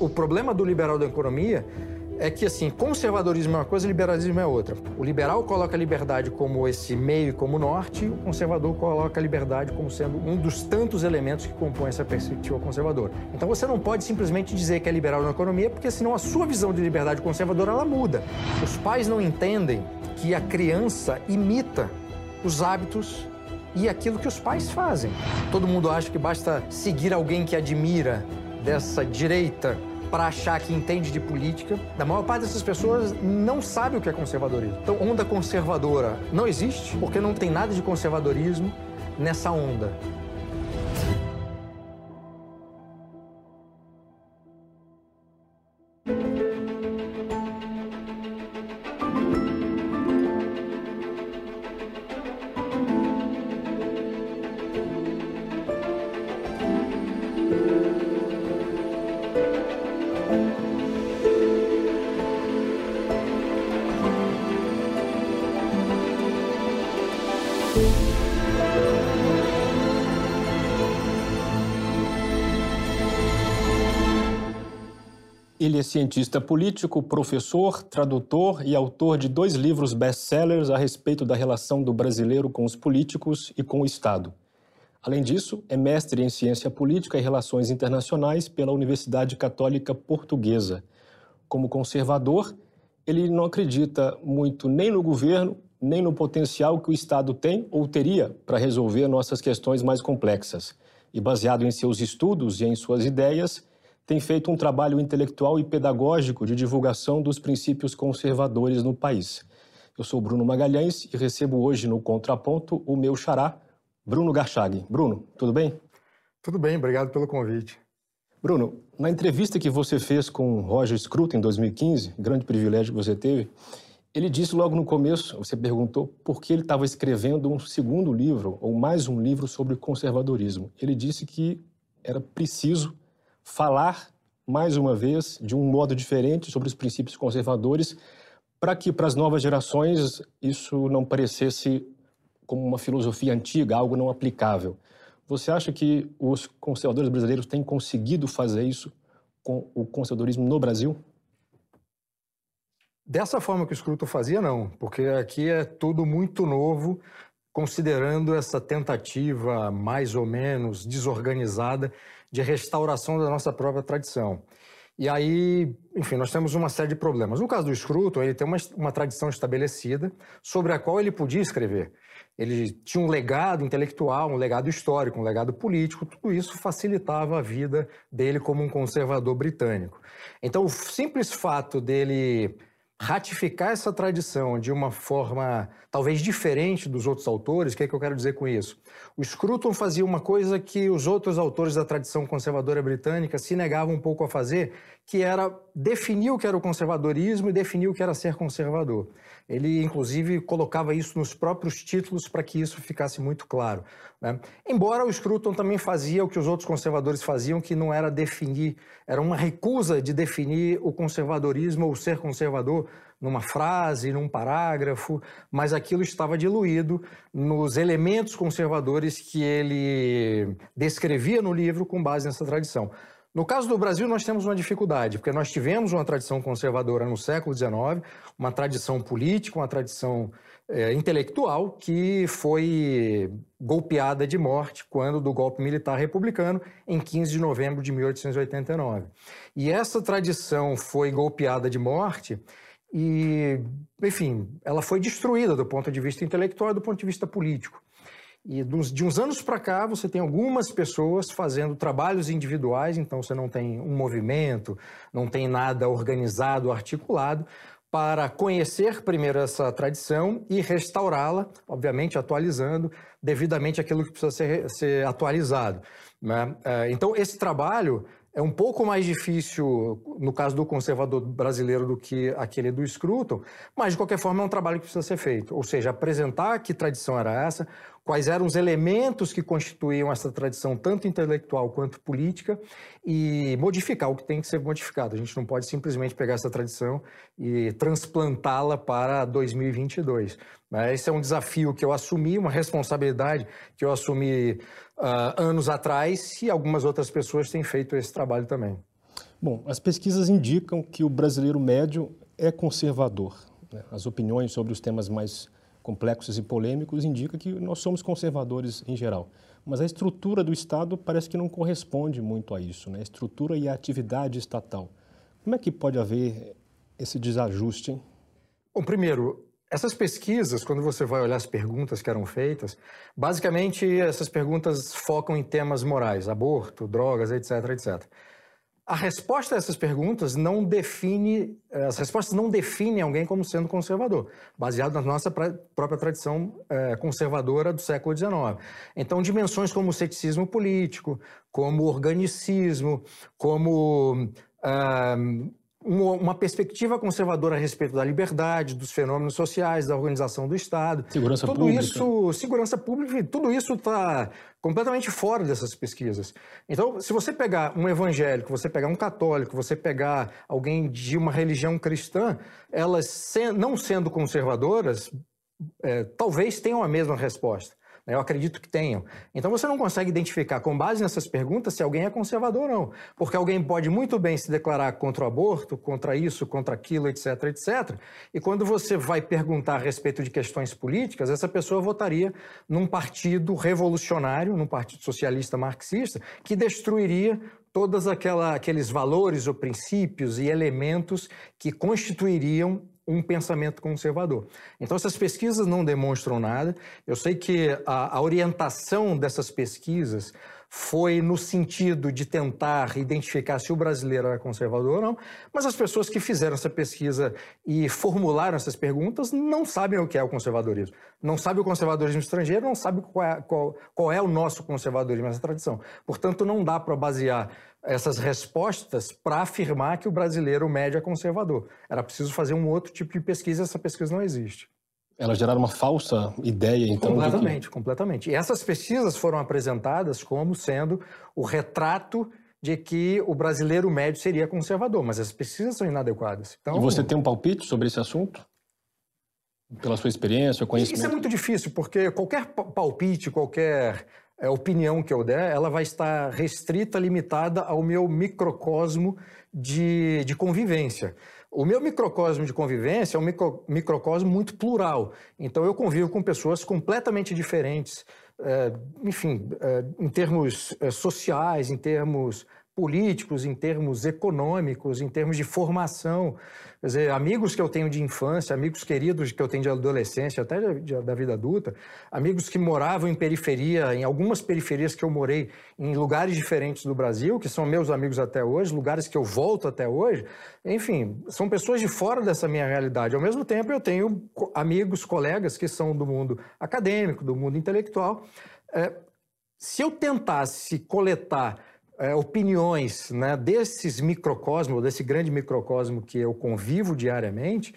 O problema do liberal da economia é que, assim, conservadorismo é uma coisa, liberalismo é outra. O liberal coloca a liberdade como esse meio, como norte, e o conservador coloca a liberdade como sendo um dos tantos elementos que compõem essa perspectiva conservadora. Então você não pode simplesmente dizer que é liberal na economia, porque senão a sua visão de liberdade conservadora ela muda. Os pais não entendem que a criança imita os hábitos e aquilo que os pais fazem. Todo mundo acha que basta seguir alguém que admira dessa direita para achar que entende de política. A maior parte dessas pessoas não sabe o que é conservadorismo. Então, onda conservadora não existe, porque não tem nada de conservadorismo nessa onda. Cientista político, professor, tradutor e autor de dois livros best-sellers a respeito da relação do brasileiro com os políticos e com o Estado. Além disso, é mestre em ciência política e relações internacionais pela Universidade Católica Portuguesa. Como conservador, ele não acredita muito nem no governo, nem no potencial que o Estado tem ou teria para resolver nossas questões mais complexas. E baseado em seus estudos e em suas ideias, tem feito um trabalho intelectual e pedagógico de divulgação dos princípios conservadores no país. Eu sou Bruno Magalhães e recebo hoje no Contraponto o meu xará, Bruno Garchag. Bruno, tudo bem? Tudo bem, obrigado pelo convite. Bruno, na entrevista que você fez com Roger Scruton em 2015, grande privilégio que você teve, ele disse logo no começo, você perguntou por que ele estava escrevendo um segundo livro, ou mais um livro sobre conservadorismo. Ele disse que era preciso falar mais uma vez de um modo diferente sobre os princípios conservadores, para que para as novas gerações isso não parecesse como uma filosofia antiga, algo não aplicável. Você acha que os conservadores brasileiros têm conseguido fazer isso com o conservadorismo no Brasil? Dessa forma que o Scruton fazia, não, porque aqui é tudo muito novo, considerando essa tentativa mais ou menos desorganizada de restauração da nossa própria tradição. E aí, enfim, nós temos uma série de problemas. No caso do Scruton, ele tem uma, uma tradição estabelecida sobre a qual ele podia escrever. Ele tinha um legado intelectual, um legado histórico, um legado político, tudo isso facilitava a vida dele como um conservador britânico. Então, o simples fato dele ratificar essa tradição de uma forma talvez diferente dos outros autores, o que, é que eu quero dizer com isso? O Scruton fazia uma coisa que os outros autores da tradição conservadora britânica se negavam um pouco a fazer, que era definir o que era o conservadorismo e definir o que era ser conservador. Ele, inclusive, colocava isso nos próprios títulos para que isso ficasse muito claro. Né? Embora o Scruton também fazia o que os outros conservadores faziam, que não era definir, era uma recusa de definir o conservadorismo ou ser conservador numa frase, num parágrafo, mas aquilo estava diluído nos elementos conservadores que ele descrevia no livro com base nessa tradição. No caso do Brasil, nós temos uma dificuldade, porque nós tivemos uma tradição conservadora no século XIX, uma tradição política, uma tradição é, intelectual que foi golpeada de morte quando do golpe militar republicano em 15 de novembro de 1889. E essa tradição foi golpeada de morte e, enfim, ela foi destruída do ponto de vista intelectual e do ponto de vista político. E de uns anos para cá, você tem algumas pessoas fazendo trabalhos individuais, então você não tem um movimento, não tem nada organizado, articulado, para conhecer primeiro essa tradição e restaurá-la, obviamente atualizando devidamente aquilo que precisa ser, ser atualizado. Né? É, então, esse trabalho é um pouco mais difícil no caso do conservador brasileiro do que aquele do Scruton, mas de qualquer forma é um trabalho que precisa ser feito. Ou seja, apresentar que tradição era essa, quais eram os elementos que constituíam essa tradição, tanto intelectual quanto política, e modificar o que tem que ser modificado. A gente não pode simplesmente pegar essa tradição e transplantá-la para 2022. Né? Esse é um desafio que eu assumi, uma responsabilidade que eu assumi uh, anos atrás, e algumas outras pessoas têm feito esse trabalho também. Bom, as pesquisas indicam que o brasileiro médio é conservador. Né? As opiniões sobre os temas mais complexos e polêmicos indicam que nós somos conservadores em geral. Mas a estrutura do Estado parece que não corresponde muito a isso, né? a estrutura e a atividade estatal. Como é que pode haver esse desajuste? Hein? Bom, primeiro, essas pesquisas, quando você vai olhar as perguntas que eram feitas, basicamente essas perguntas focam em temas morais, aborto, drogas, etc, etc. A resposta a essas perguntas não define, eh, as respostas não definem alguém como sendo conservador, baseado na nossa própria tradição é, conservadora do século XIX. Então, dimensões como o ceticismo político, como o organicismo, como ah, uma perspectiva conservadora a respeito da liberdade, dos fenômenos sociais, da organização do Estado. Segurança tudo pública. Isso, segurança pública, tudo isso está completamente fora dessas pesquisas. Então, se você pegar um evangélico, você pegar um católico, você pegar alguém de uma religião cristã, elas não sendo conservadoras, é, talvez tenham a mesma resposta. Eu acredito que tenham. Então você não consegue identificar, com base nessas perguntas, se alguém é conservador ou não. Porque alguém pode muito bem se declarar contra o aborto, contra isso, contra aquilo, etc, etc. E quando você vai perguntar a respeito de questões políticas, essa pessoa votaria num partido revolucionário, num partido socialista marxista, que destruiria todos aqueles valores ou princípios e elementos que constituiriam um pensamento conservador. Então, essas pesquisas não demonstram nada. Eu sei que a, a orientação dessas pesquisas foi no sentido de tentar identificar se o brasileiro era conservador ou não, mas as pessoas que fizeram essa pesquisa e formularam essas perguntas não sabem o que é o conservadorismo. Não sabem o conservadorismo estrangeiro, não sabem qual é, qual, qual é o nosso conservadorismo, essa tradição. Portanto, não dá para basear essas respostas para afirmar que o brasileiro médio é conservador. Era preciso fazer um outro tipo de pesquisa, essa pesquisa não existe. Elas geraram uma falsa ideia, então? Completamente, que... completamente. E essas pesquisas foram apresentadas como sendo o retrato de que o brasileiro médio seria conservador, mas as pesquisas são inadequadas. Então, e você tem um palpite sobre esse assunto? Pela sua experiência, conhecimento? Isso é muito difícil, porque qualquer palpite, qualquer é, opinião que eu der, ela vai estar restrita, limitada ao meu microcosmo de, de convivência. O meu microcosmo de convivência é um micro, microcosmo muito plural. Então, eu convivo com pessoas completamente diferentes, é, enfim, é, em termos é, sociais, em termos políticos, em termos econômicos, em termos de formação. Quer dizer, amigos que eu tenho de infância, amigos queridos que eu tenho de adolescência, até da vida adulta, amigos que moravam em periferia, em algumas periferias que eu morei, em lugares diferentes do Brasil, que são meus amigos até hoje, lugares que eu volto até hoje. Enfim, são pessoas de fora dessa minha realidade. Ao mesmo tempo, eu tenho amigos, colegas que são do mundo acadêmico, do mundo intelectual. É, se eu tentasse coletar é, opiniões né, desses microcosmos, desse grande microcosmo que eu convivo diariamente,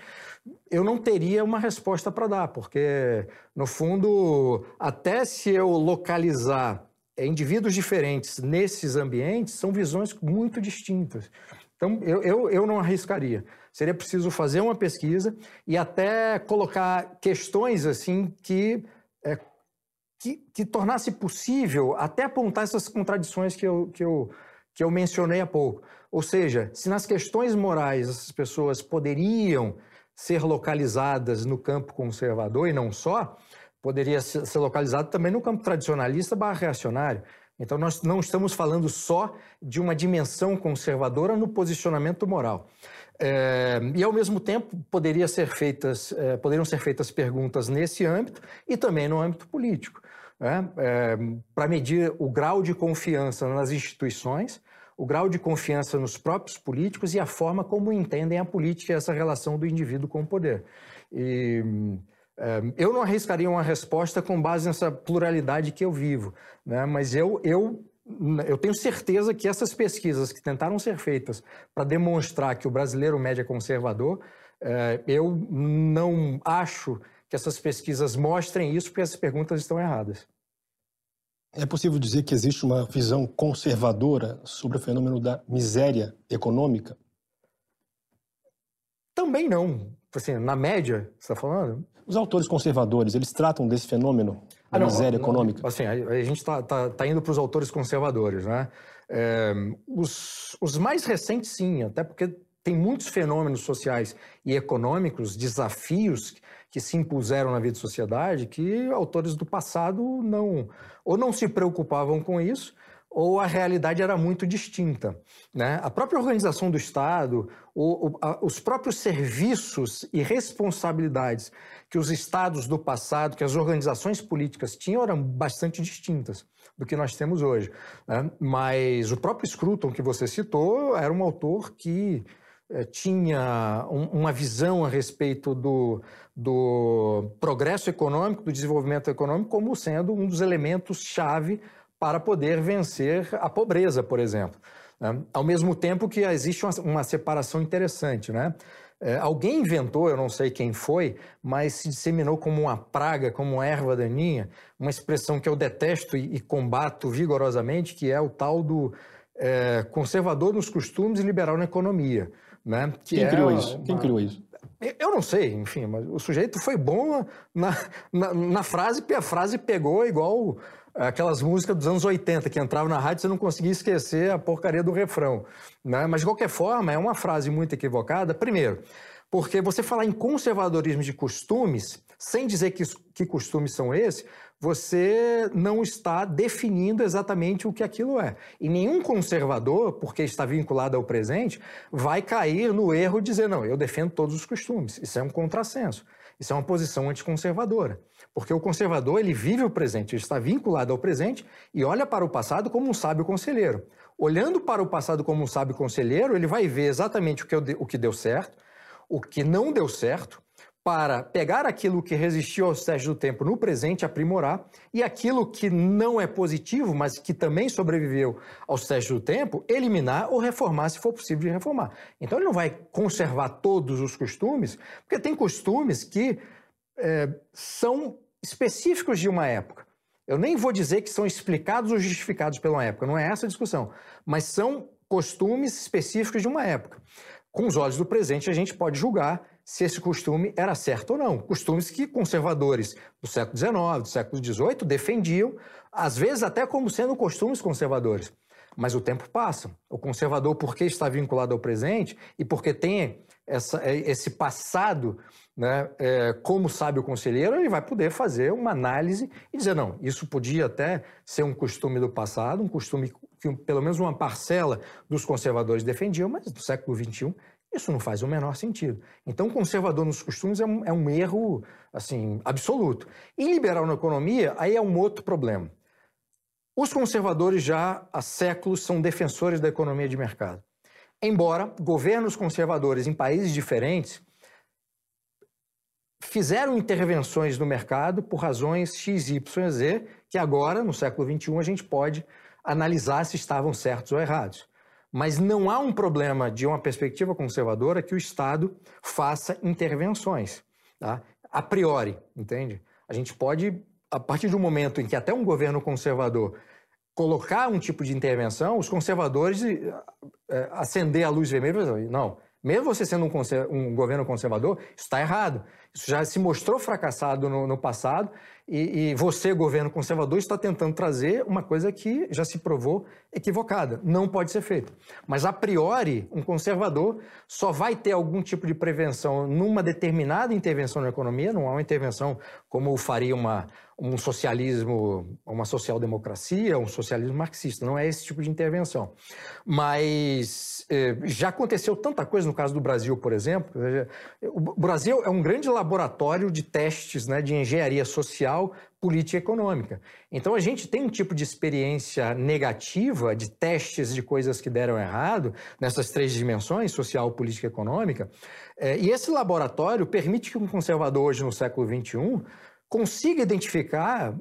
eu não teria uma resposta para dar, porque, no fundo, até se eu localizar indivíduos diferentes nesses ambientes, são visões muito distintas. Então, eu, eu, eu não arriscaria. Seria preciso fazer uma pesquisa e até colocar questões assim que é, que, que tornasse possível até apontar essas contradições que eu, que, eu, que eu mencionei há pouco. Ou seja, se nas questões morais essas pessoas poderiam ser localizadas no campo conservador e não só, poderia ser localizado também no campo tradicionalista barra reacionário. Então, nós não estamos falando só de uma dimensão conservadora no posicionamento moral. É, e, ao mesmo tempo, poderia ser feitas, é, poderiam ser feitas perguntas nesse âmbito e também no âmbito político né, é, para medir o grau de confiança nas instituições, o grau de confiança nos próprios políticos e a forma como entendem a política e essa relação do indivíduo com o poder. E, é, eu não arriscaria uma resposta com base nessa pluralidade que eu vivo, né, mas eu, eu eu tenho certeza que essas pesquisas que tentaram ser feitas para demonstrar que o brasileiro médio é conservador, é, eu não acho que essas pesquisas mostrem isso, porque essas perguntas estão erradas. É possível dizer que existe uma visão conservadora sobre o fenômeno da miséria econômica? Também não. Assim, na média, você está falando? Os autores conservadores, eles tratam desse fenômeno da ah, não, miséria não, econômica? Assim, a, a gente está tá, tá indo para os autores conservadores, né? É, os, os mais recentes, sim, até porque tem muitos fenômenos sociais e econômicos, desafios que se impuseram na vida da sociedade que autores do passado não ou não se preocupavam com isso ou a realidade era muito distinta. Né? A própria organização do Estado, o, o, a, os próprios serviços e responsabilidades que os estados do passado, que as organizações políticas tinham, eram bastante distintas do que nós temos hoje. Né? Mas o próprio Scruton, que você citou, era um autor que tinha um, uma visão a respeito do, do progresso econômico, do desenvolvimento econômico, como sendo um dos elementos-chave para poder vencer a pobreza, por exemplo. Né? Ao mesmo tempo que existe uma, separação interessante, né? É, alguém inventou, eu não sei quem foi, mas se disseminou como uma praga, como uma erva daninha, uma expressão que eu detesto e, e combato vigorosamente, que é o tal do é, conservador nos costumes e liberal na economia. Né? Que quem é criou isso? Uma... Quem criou isso? Eu não sei, enfim, mas o sujeito foi bom na, na, na frase, porque a frase pegou igual aquelas músicas dos anos 80 que entravam na rádio e você não conseguia esquecer a porcaria do refrão. Né? Mas, de qualquer forma, é uma frase muito equivocada. Primeiro, porque você falar em conservadorismo de costumes, sem dizer que, que costumes são esses, você não está definindo exatamente o que aquilo é. E nenhum conservador, porque está vinculado ao presente, vai cair no erro de dizer, não, eu defendo todos os costumes. Isso é um contrassenso. Isso é uma posição anticonservadora. Porque o conservador, ele vive o presente, ele está vinculado ao presente e olha para o passado como um sábio conselheiro. Olhando para o passado como um sábio conselheiro, ele vai ver exatamente o que, o que deu certo, o que não deu certo, para pegar aquilo que resistiu aos testes do tempo no presente, aprimorar, e aquilo que não é positivo, mas que também sobreviveu aos testes do tempo, eliminar ou reformar se for possível de reformar. Então ele não vai conservar todos os costumes, porque tem costumes que é, são específicos de uma época. Eu nem vou dizer que são explicados ou justificados pela época, não é essa a discussão, mas são costumes específicos de uma época. Com os olhos do presente, a gente pode julgar se esse costume era certo ou não. Costumes que conservadores do século XIX, do século XVIII defendiam, às vezes até como sendo costumes conservadores. Mas o tempo passa. O conservador, porque está vinculado ao presente e porque tem essa, é, esse passado né, é, como sábio conselheiro, ele vai poder fazer uma análise e dizer: não, isso podia até ser um costume do passado, um costume que pelo menos uma parcela dos conservadores defendiam, mas no século XXI isso não faz o menor sentido. Então, conservador nos costumes é um, é um erro assim absoluto. E liberal na economia, aí é um outro problema. Os conservadores já há séculos são defensores da economia de mercado. Embora governos conservadores em países diferentes fizeram intervenções no mercado por razões X, Y, Z, que agora, no século XXI, a gente pode analisar se estavam certos ou errados. Mas não há um problema de uma perspectiva conservadora que o Estado faça intervenções, tá? a priori, entende? A gente pode a partir do momento em que até um governo conservador colocar um tipo de intervenção, os conservadores é, acender a luz vermelha, não, mesmo você sendo um, um governo conservador, isso está errado. Isso já se mostrou fracassado no, no passado e, e, você, governo conservador, está tentando trazer uma coisa que já se provou equivocada. Não pode ser feito. Mas, a priori, um conservador só vai ter algum tipo de prevenção numa determinada intervenção na economia, não há uma intervenção como faria uma, um socialismo, uma social-democracia, um socialismo marxista. Não é esse tipo de intervenção. Mas eh, já aconteceu tanta coisa no caso do Brasil, por exemplo. O Brasil é um grande laboratório de testes né, de engenharia social, política e econômica. Então a gente tem um tipo de experiência negativa, de testes de coisas que deram errado, nessas três dimensões, social, política e econômica. Eh, e esse laboratório permite que um conservador hoje no século XXI consiga identificar,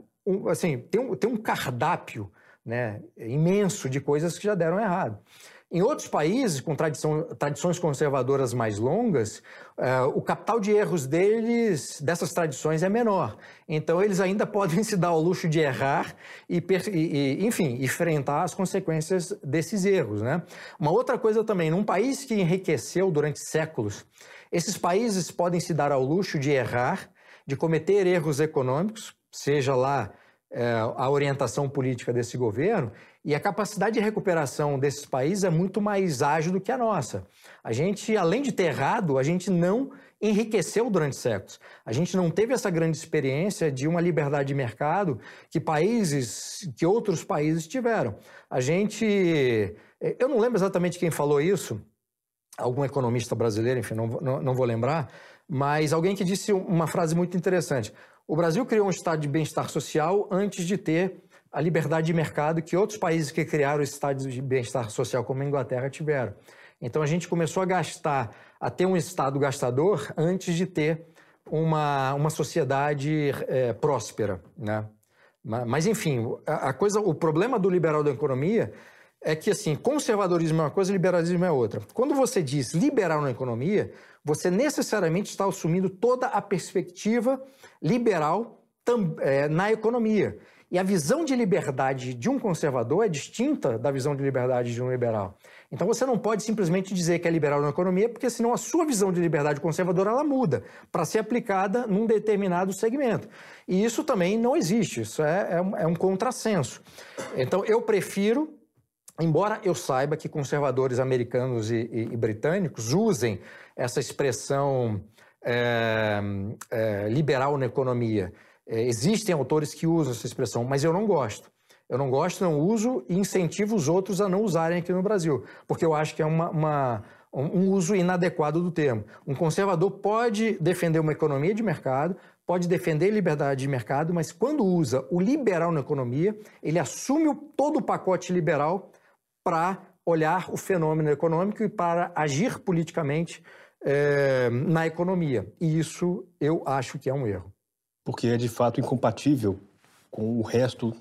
assim, tem um, tem um cardápio né, imenso de coisas que já deram errado. Em outros países com tradição, tradições conservadoras mais longas, uh, o capital de erros deles, dessas tradições, é menor. Então, eles ainda podem se dar ao luxo de errar e, e, enfim, enfrentar as consequências desses erros. Né? Uma outra coisa também, num país que enriqueceu durante séculos, esses países podem se dar ao luxo de errar de cometer erros econômicos, seja lá é, a orientação política desse governo, E a capacidade de recuperação desses países é muito mais ágil do que a nossa. A gente, além de ter errado, a gente não enriqueceu durante séculos. A gente não teve essa grande experiência de uma liberdade de mercado que países, que outros países tiveram. A gente, eu não lembro exatamente quem falou isso, algum economista brasileiro, enfim, não, não, não vou lembrar, mas alguém que disse uma frase muito interessante. O Brasil criou um estado de bem-estar social antes de ter a liberdade de mercado que outros países que criaram estados de bem-estar social, como a Inglaterra, tiveram. Então a gente começou a gastar, a ter um Estado gastador antes de ter uma, uma sociedade é, próspera. Né? Mas, enfim, a, coisa, o problema do liberal da economia é que assim, conservadorismo é uma coisa, liberalismo é outra. Quando você diz liberal na economia, você necessariamente está assumindo toda a perspectiva liberal é, na economia. E a visão de liberdade de um conservador é distinta da visão de liberdade de um liberal. Então você não pode simplesmente dizer que é liberal na economia, porque senão a sua visão de liberdade conservadora ela muda para ser aplicada num determinado segmento. E isso também não existe, isso é, é, um, é um contrassenso. Então eu prefiro embora eu saiba que conservadores americanos e, e, e britânicos usem essa expressão é, liberal na economia, é, existem autores que usam essa expressão, mas eu não gosto. Eu não gosto, não uso e incentivo os outros a não usarem aqui no Brasil, porque eu acho que é uma, uma, um uso inadequado do termo. Um conservador pode defender uma economia de mercado, pode defender liberdade de mercado, mas quando usa o liberal na economia, ele assume todo o pacote liberal para olhar o fenômeno econômico e para agir politicamente é, na economia. E isso eu acho que é um erro porque é de fato incompatível com o resto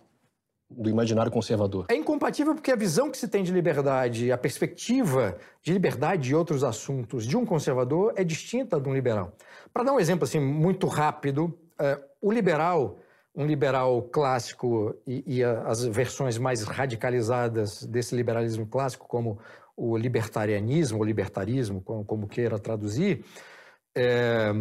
do imaginário conservador. É incompatível porque a visão que se tem de liberdade, a perspectiva de liberdade de outros assuntos de um conservador é distinta de um liberal. Para dar um exemplo assim muito rápido, é, o liberal, um liberal clássico e, e, as versões mais radicalizadas desse liberalismo clássico, como o libertarianismo, ou libertarismo, como, como queira traduzir, é,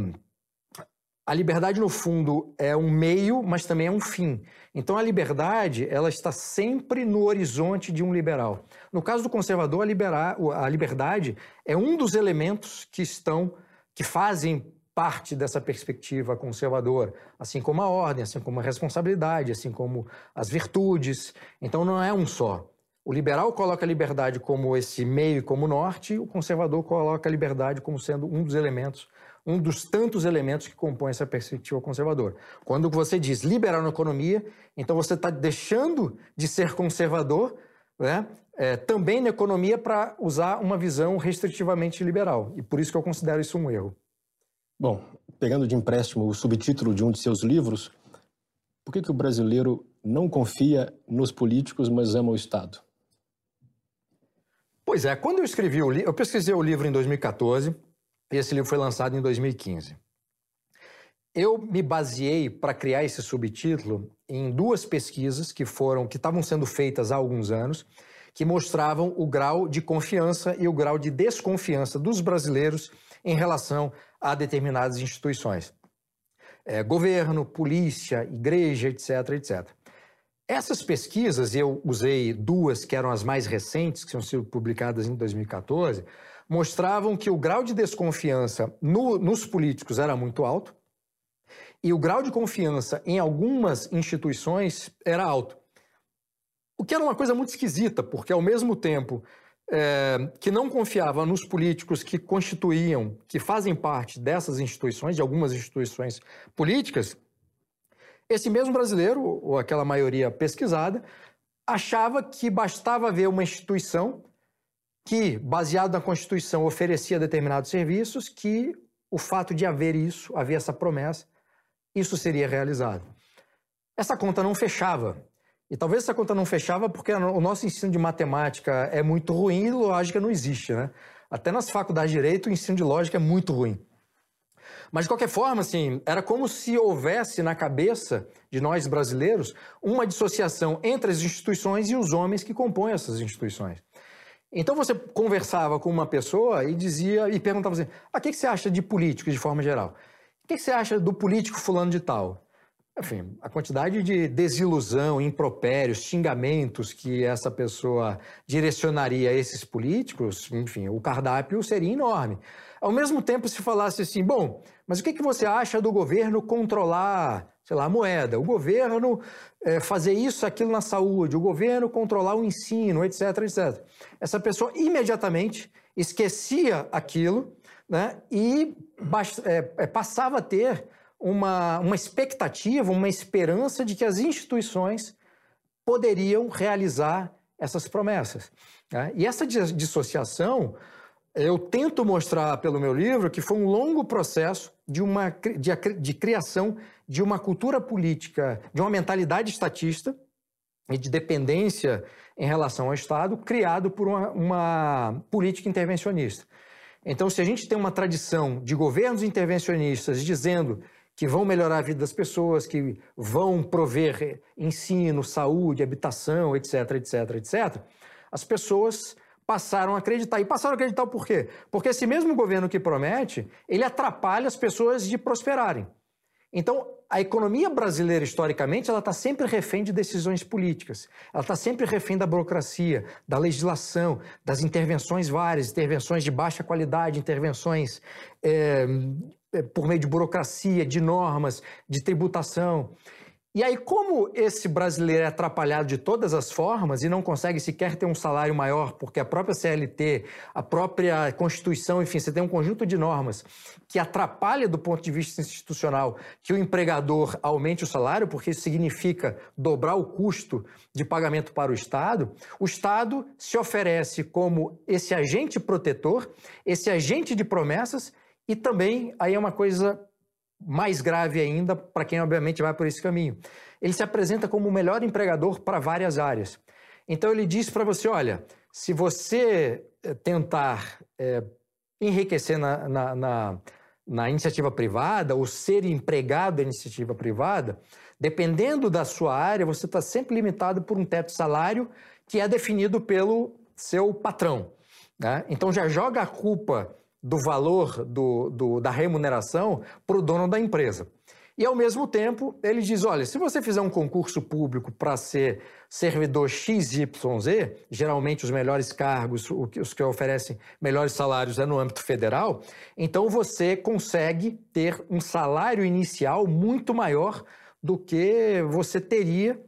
a liberdade, no fundo, é um meio, mas também é um fim. Então, a liberdade ela está sempre no horizonte de um liberal. No caso do conservador, a, liberar, a liberdade é um dos elementos que estão, que fazem parte dessa perspectiva conservadora, assim como a ordem, assim como a responsabilidade, assim como as virtudes. Então, não é um só. O liberal coloca a liberdade como esse meio, como norte, o conservador coloca a liberdade como sendo um dos elementos um dos tantos elementos que compõem essa perspectiva conservadora. Quando você diz liberal na economia, então você está deixando de ser conservador né, é, também na economia para usar uma visão restritivamente liberal. E por isso que eu considero isso um erro. Bom, pegando de empréstimo o subtítulo de um de seus livros, por que, que o brasileiro não confia nos políticos, mas ama o Estado? Pois é, quando eu escrevi o livro, eu pesquisei o livro em 2014, esse livro foi lançado em 2015. Eu me baseei para criar esse subtítulo em duas pesquisas que foram que estavam sendo feitas há alguns anos, que mostravam o grau de confiança e o grau de desconfiança dos brasileiros em relação a determinadas instituições. É, governo, polícia, igreja, etc, etc. Essas pesquisas, eu usei duas que eram as mais recentes, que tinham sido publicadas em 2014, mostravam que o grau de desconfiança no, nos políticos era muito alto e o grau de confiança em algumas instituições era alto. O que era uma coisa muito esquisita, porque ao mesmo tempo é, que não confiava nos políticos que constituíam, que fazem parte dessas instituições, de algumas instituições políticas, esse mesmo brasileiro, ou aquela maioria pesquisada, achava que bastava ver uma instituição que, baseado na Constituição, oferecia determinados serviços, que o fato de haver isso, haver essa promessa, isso seria realizado. Essa conta não fechava. E talvez essa conta não fechava porque o nosso ensino de matemática é muito ruim e lógica não existe, né? Até nas faculdades de direito o ensino de lógica é muito ruim. Mas de qualquer forma, assim, era como se houvesse na cabeça de nós brasileiros uma dissociação entre as instituições e os homens que compõem essas instituições. Então você conversava com uma pessoa e dizia e perguntava assim: ah, o que, você acha de políticos de forma geral? O que, você acha do político fulano de tal? enfim, a quantidade de desilusão, impropérios, xingamentos que essa pessoa direcionaria a esses políticos, enfim, o cardápio seria enorme. Ao mesmo tempo, se falasse assim, bom, mas o que você acha do governo controlar, sei lá, a moeda, o governo é, fazer isso, aquilo na saúde, o governo controlar o ensino, etc, etc. Essa pessoa imediatamente esquecia aquilo né, e é, passava a ter uma, uma expectativa, uma esperança de que as instituições poderiam realizar essas promessas. Né? E essa dissociação, eu tento mostrar pelo meu livro que foi um longo processo de, uma, de, de criação de uma cultura política, de uma mentalidade estatista e de dependência em relação ao Estado, criado por uma, uma política intervencionista. Então, se a gente tem uma tradição de governos intervencionistas dizendo que vão melhorar a vida das pessoas, que vão prover ensino, saúde, habitação, etc, etc, etc, as pessoas passaram a acreditar. E passaram a acreditar por quê? Porque esse mesmo governo que promete, ele atrapalha as pessoas de prosperarem. Então, a economia brasileira, historicamente, ela está sempre refém de decisões políticas. Ela está sempre refém da burocracia, da legislação, das intervenções várias, intervenções de baixa qualidade, intervenções é, por meio de burocracia, de normas, de tributação. E aí, como esse brasileiro é atrapalhado de todas as formas e não consegue sequer ter um salário maior, porque a própria CLT, a própria Constituição, enfim, você tem um conjunto de normas que atrapalha do ponto de vista institucional que o empregador aumente o salário, porque isso significa dobrar o custo de pagamento para o Estado, o Estado se oferece como esse agente protetor, esse agente de promessas e também, aí é uma coisa mais grave ainda para quem obviamente vai por esse caminho. Ele se apresenta como o melhor empregador para várias áreas. Então ele diz para você, olha, se você eh, tentar é, enriquecer na, na, na, na iniciativa privada ou ser empregado da iniciativa privada, dependendo da sua área, você está sempre limitado por um teto salário que é definido pelo seu patrão. Né? Então já joga a culpa do valor do, do, da remuneração para o dono da empresa. E, ao mesmo tempo, ele diz: olha, se você fizer um concurso público para ser servidor XYZ, geralmente os melhores cargos, os que oferecem melhores salários é no âmbito federal, então você consegue ter um salário inicial muito maior do que você teria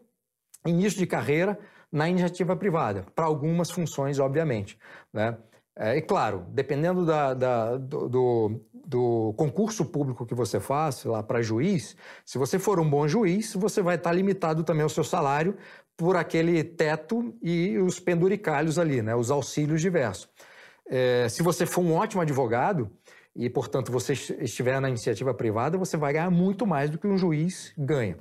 início de carreira na iniciativa privada, para algumas funções, obviamente. Né? É, e claro, dependendo da, da, do, do, do, concurso público que você faz lá para juiz, se você for um bom juiz, você vai estar limitado também ao seu salário por aquele teto e os penduricalhos ali, né, os auxílios diversos. É, se você for um ótimo advogado e, portanto, você estiver na iniciativa privada, você vai ganhar muito mais do que um juiz ganha.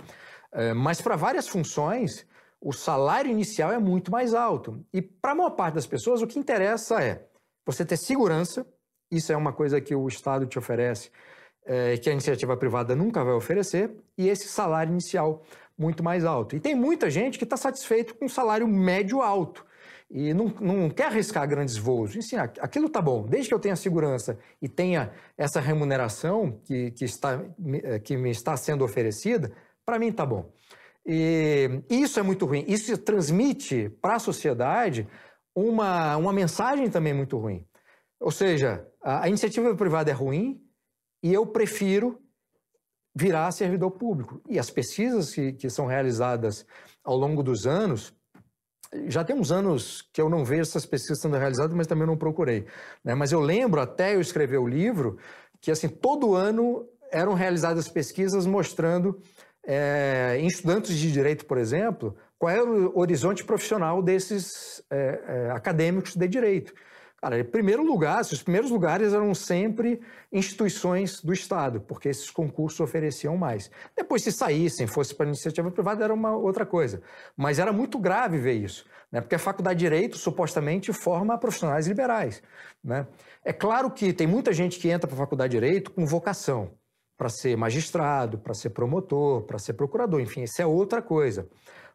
É, mas para várias funções, o salário inicial é muito mais alto. E para a maior parte das pessoas, o que interessa é você ter segurança, isso é uma coisa que o Estado te oferece, é, que a iniciativa privada nunca vai oferecer, e esse salário inicial muito mais alto. E tem muita gente que está satisfeito com um salário médio alto e não, não quer arriscar grandes voos. E, sim, aquilo está bom, desde que eu tenha segurança e tenha essa remuneração que, que, está, é, que me está sendo oferecida, para mim está bom. E isso é muito ruim. Isso transmite para a sociedade uma, uma mensagem também muito ruim. Ou seja, a, a iniciativa privada é ruim e eu prefiro virar servidor público. E as pesquisas que, que são realizadas ao longo dos anos, já tem uns anos que eu não vejo essas pesquisas sendo realizadas, mas também não procurei. Né? Mas eu lembro, até eu escrever o livro, que assim todo ano eram realizadas pesquisas mostrando é, em estudantes de direito, por exemplo, qual é o horizonte profissional desses é, é, acadêmicos de direito. Cara, em primeiro lugar, os primeiros lugares eram sempre instituições do Estado, porque esses concursos ofereciam mais. Depois, se saíssem, fosse para iniciativa privada, era uma outra coisa. Mas era muito grave ver isso, né? porque a faculdade de Direito supostamente forma profissionais liberais. Né? É claro que tem muita gente que entra para a faculdade de Direito com vocação para ser magistrado, para ser promotor, para ser procurador, enfim, isso é outra coisa.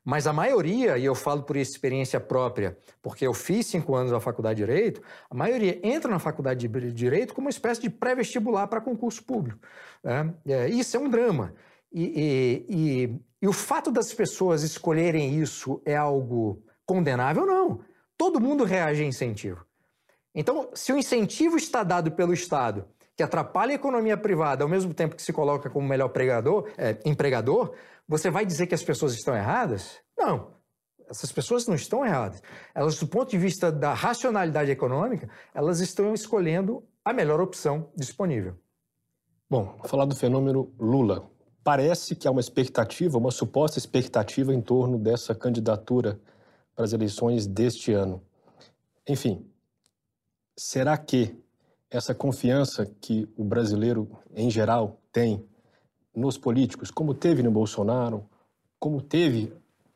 Mas a maioria, e eu falo por experiência própria, porque eu fiz cinco anos na faculdade de Direito, a maioria entra na faculdade de Direito como uma espécie de pré-vestibular para concurso público. Né? É, isso é um drama. E, e, e, o fato das pessoas escolherem isso é algo condenável? Não. Todo mundo reage a incentivo. Então, se o incentivo está dado pelo Estado, que atrapalha a economia privada, ao mesmo tempo que se coloca como melhor pregador, é, empregador, você vai dizer que as pessoas estão erradas? Não. Essas pessoas não estão erradas. Elas, do ponto de vista da racionalidade econômica, elas estão escolhendo a melhor opção disponível. Bom, falar do fenômeno Lula. Parece que há uma expectativa, uma suposta expectativa em torno dessa candidatura para as eleições deste ano. Enfim, será que essa confiança que o brasileiro em geral tem nos políticos, como teve no Bolsonaro, como teve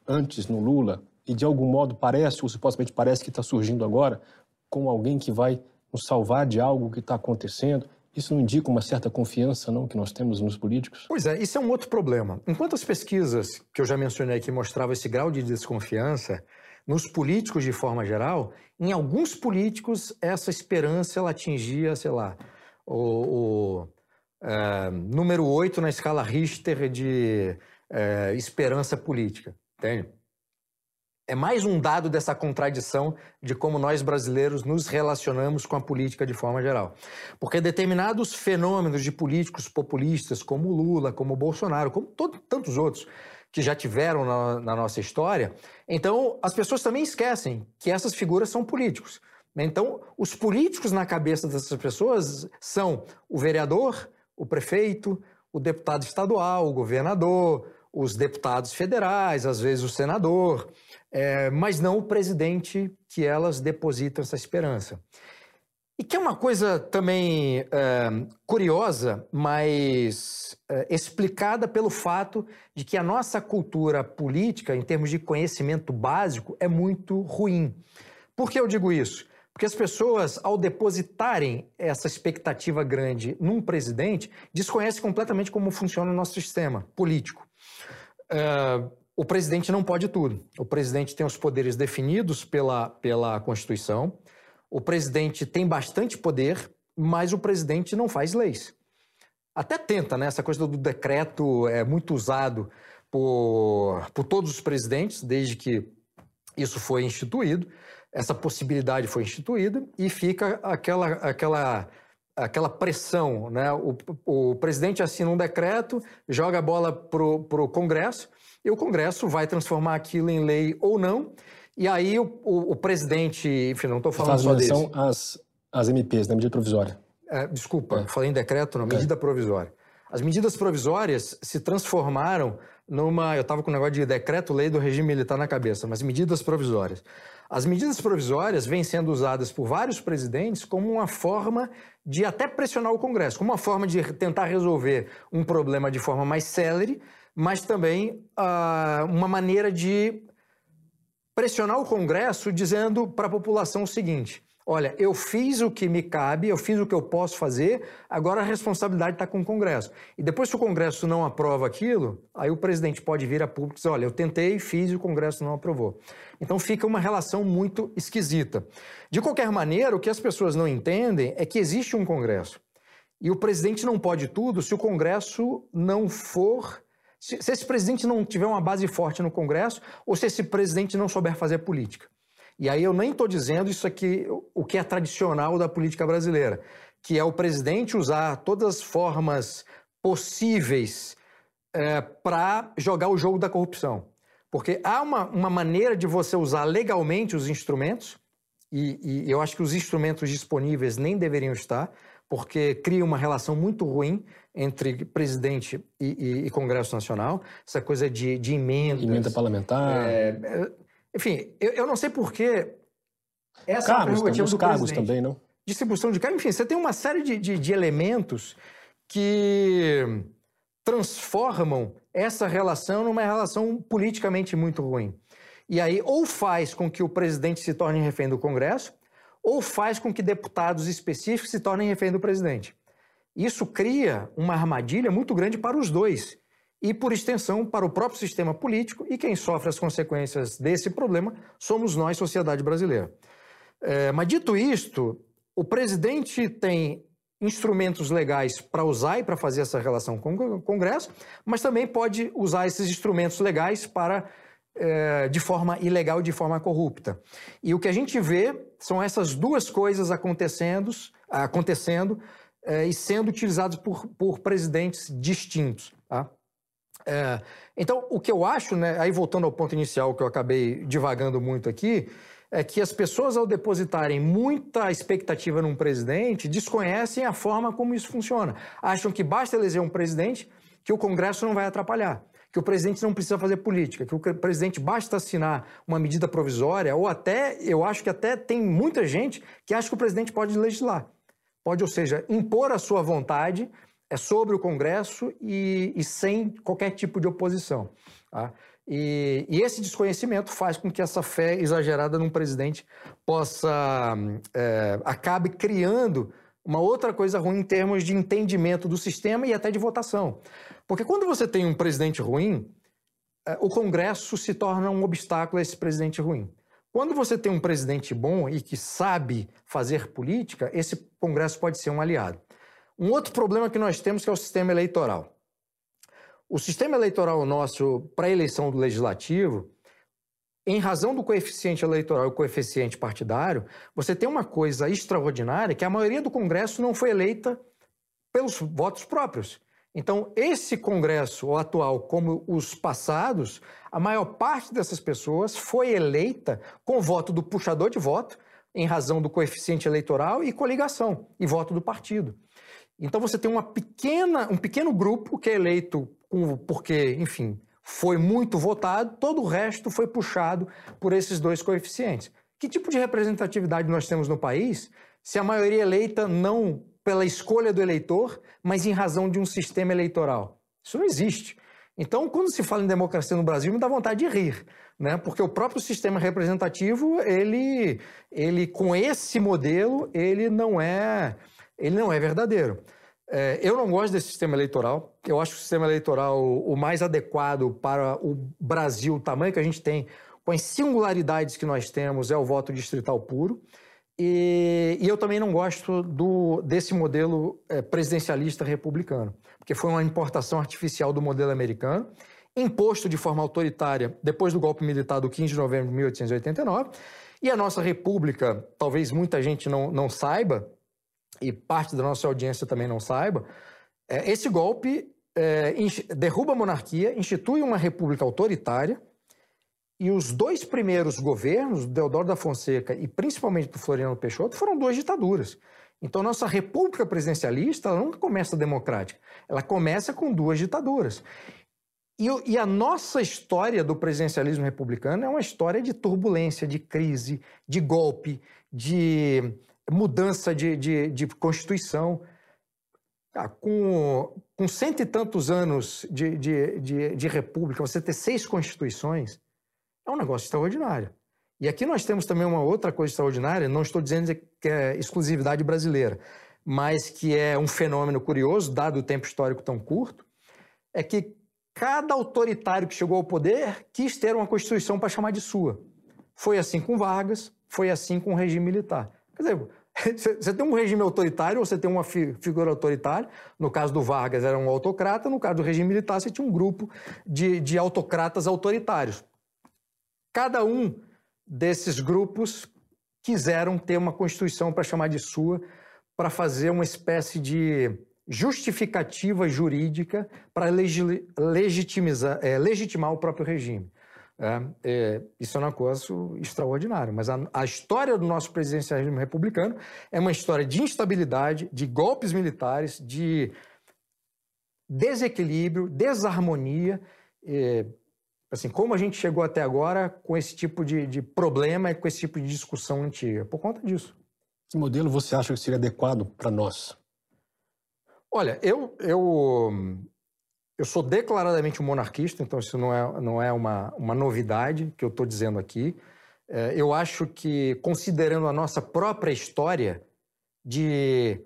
antes no Lula, e de algum modo parece, ou supostamente parece que está surgindo agora, como alguém que vai nos salvar de algo que está acontecendo. Isso não indica uma certa confiança, não, que nós temos nos políticos? Pois é, isso é um outro problema. Enquanto as pesquisas que eu já mencionei aqui mostravam esse grau de desconfiança, nos políticos de forma geral, em alguns políticos essa esperança ela atingia, sei lá, o, o é, número 8 na escala Richter de é, esperança política, entende? É mais um dado dessa contradição de como nós brasileiros nos relacionamos com a política de forma geral. Porque determinados fenômenos de políticos populistas, como Lula, como Bolsonaro, como todo, tantos outros, que já tiveram na, na nossa história, então as pessoas também esquecem que essas figuras são políticos. Então, os políticos na cabeça dessas pessoas são o vereador, o prefeito, o deputado estadual, o governador, os deputados federais, às vezes o senador, é, mas não o presidente que elas depositam essa esperança. E que é uma coisa também é, curiosa, mas é, explicada pelo fato de que a nossa cultura política, em termos de conhecimento básico, é muito ruim. Por que eu digo isso? Porque as pessoas, ao depositarem essa expectativa grande num presidente, desconhecem completamente como funciona o nosso sistema político. É, o presidente não pode tudo. O presidente tem os poderes definidos pela, pela Constituição o presidente tem bastante poder, mas o presidente não faz leis. Até tenta, né? Essa coisa do decreto é muito usado por, por todos os presidentes, desde que isso foi instituído. Essa possibilidade foi instituída e fica aquela, aquela, aquela pressão, né? O, o presidente assina um decreto, joga a bola para o Congresso e o Congresso vai transformar aquilo em lei ou não. E aí o, o, o presidente, enfim, não estou falando só desse. às, às MPs, na medida provisória. É, desculpa, é. falei em decreto, não, medida é. provisória. As medidas provisórias se transformaram numa. Eu estava com um negócio de decreto-lei do regime militar na cabeça, mas medidas provisórias. As medidas provisórias vêm sendo usadas por vários presidentes como uma forma de até pressionar o Congresso, como uma forma de tentar resolver um problema de forma mais célere, mas também uh, uma maneira de pressionar o Congresso dizendo para a população o seguinte: olha, eu fiz o que me cabe, eu fiz o que eu posso fazer, agora a responsabilidade está com o Congresso. E depois, se o Congresso não aprova aquilo, aí o presidente pode vir a público e dizer: olha, eu tentei, fiz e o Congresso não aprovou. Então fica uma relação muito esquisita. De qualquer maneira, o que as pessoas não entendem é que existe um Congresso. E o presidente não pode tudo se o Congresso não for se, se esse presidente não tiver uma base forte no Congresso ou se esse presidente não souber fazer política. E aí eu nem estou dizendo isso aqui, o que é tradicional da política brasileira, que é o presidente usar todas as formas possíveis é, para jogar o jogo da corrupção. Porque há uma, uma maneira de você usar legalmente os instrumentos, e, e eu acho que os instrumentos disponíveis nem deveriam estar, porque cria uma relação muito ruim entre presidente e, e, e Congresso Nacional, essa coisa de, de emendas. Emenda parlamentar. É, é enfim, eu, eu, não sei porquê essa cargos, prerrogativa do cargos também, não? Distribuição de cargos, enfim, você tem uma série de, de, de elementos que transformam essa relação numa relação politicamente muito ruim. E aí, ou faz com que o presidente se torne refém do Congresso, ou faz com que deputados específicos se tornem refém do presidente. Isso cria uma armadilha muito grande para os dois e, por extensão, para o próprio sistema político, e quem sofre as consequências desse problema somos nós, sociedade brasileira. É, mas, dito isto, o presidente tem instrumentos legais para usar e para fazer essa relação com o Congresso, mas também pode usar esses instrumentos legais para de forma ilegal, de forma corrupta. E o que a gente vê são essas duas coisas acontecendo, acontecendo é, e sendo utilizados por, por presidentes distintos. Tá? É, então, o que eu acho, né, aí voltando ao ponto inicial que eu acabei divagando muito aqui, é que as pessoas, ao depositarem muita expectativa num presidente, desconhecem a forma como isso funciona. Acham que basta eleger um presidente que o Congresso não vai atrapalhar, que o presidente não precisa fazer política, que o presidente basta assinar uma medida provisória, ou até, eu acho que até tem muita gente que acha que o presidente pode legislar. Pode, ou seja, impor a sua vontade é sobre o Congresso e, e sem qualquer tipo de oposição. Tá? E, e, esse desconhecimento faz com que essa fé exagerada num presidente possa é, acabe criando uma outra coisa ruim em termos de entendimento do sistema e até de votação. Porque quando você tem um presidente ruim, é, o Congresso se torna um obstáculo a esse presidente ruim. Quando você tem um presidente bom e que sabe fazer política, esse Congresso pode ser um aliado. Um outro problema que nós temos que é o sistema eleitoral. O sistema eleitoral nosso para a eleição do legislativo, em razão do coeficiente eleitoral e o coeficiente partidário, você tem uma coisa extraordinária que a maioria do Congresso não foi eleita pelos votos próprios. Então, esse Congresso, o atual, como os passados, a maior parte dessas pessoas foi eleita com voto do puxador de voto, em razão do coeficiente eleitoral e coligação, e voto do partido. Então, você tem uma pequena, um pequeno grupo que é eleito porque, enfim, foi muito votado, todo o resto foi puxado por esses dois coeficientes. Que tipo de representatividade nós temos no país se a maioria eleita não pela escolha do eleitor, mas em razão de um sistema eleitoral? Isso não existe. Então, quando se fala em democracia no Brasil, me dá vontade de rir, né? Porque o próprio sistema representativo, ele, ele com esse modelo, ele não é, ele não é verdadeiro. É, eu não gosto desse sistema eleitoral. Eu acho o sistema eleitoral o mais adequado para o Brasil, o tamanho que a gente tem, com as singularidades que nós temos, é o voto distrital puro. E, e eu também não gosto do, desse modelo é, presidencialista republicano, porque foi uma importação artificial do modelo americano, imposto de forma autoritária depois do golpe militar do 15 de novembro de 1889. E a nossa república, talvez muita gente não, não saiba, e parte da nossa audiência também não saiba, é, esse golpe é, derruba a monarquia, institui uma república autoritária, e os dois primeiros governos, Deodoro da Fonseca e principalmente do Floriano Peixoto, foram duas ditaduras. Então, nossa república presidencialista nunca começa democrática, ela começa com duas ditaduras. E, e, a nossa história do presidencialismo republicano é uma história de turbulência, de crise, de golpe, de mudança de, de, de Constituição. Ah, com, com cento e tantos anos de, de, de, de República, você ter seis constituições, é um negócio extraordinário. E aqui nós temos também uma outra coisa extraordinária, não estou dizendo que é exclusividade brasileira, mas que é um fenômeno curioso, dado o tempo histórico tão curto, é que cada autoritário que chegou ao poder quis ter uma Constituição para chamar de sua. Foi assim com Vargas, foi assim com o regime militar. Quer dizer, Você tem um regime autoritário ou você tem uma figura autoritária. No caso do Vargas, era um autocrata. No caso do regime militar, você tinha um grupo de, de autocratas autoritários. Cada um desses grupos quiseram ter uma constituição para chamar de sua, para fazer uma espécie de justificativa jurídica para legitimizar, é, legitimar o próprio regime. É, é, isso é um negócio extraordinário. Mas a, a, história do nosso presidencialismo republicano é uma história de instabilidade, de golpes militares, de desequilíbrio, desarmonia. É, assim, como a gente chegou até agora com esse tipo de, de problema e com esse tipo de discussão antiga? Por conta disso. Que modelo você acha que seria adequado para nós? Olha, eu, eu eu sou declaradamente um monarquista, então isso não é, não é uma, uma novidade que eu estou dizendo aqui. É, eu acho que, considerando a nossa própria história de,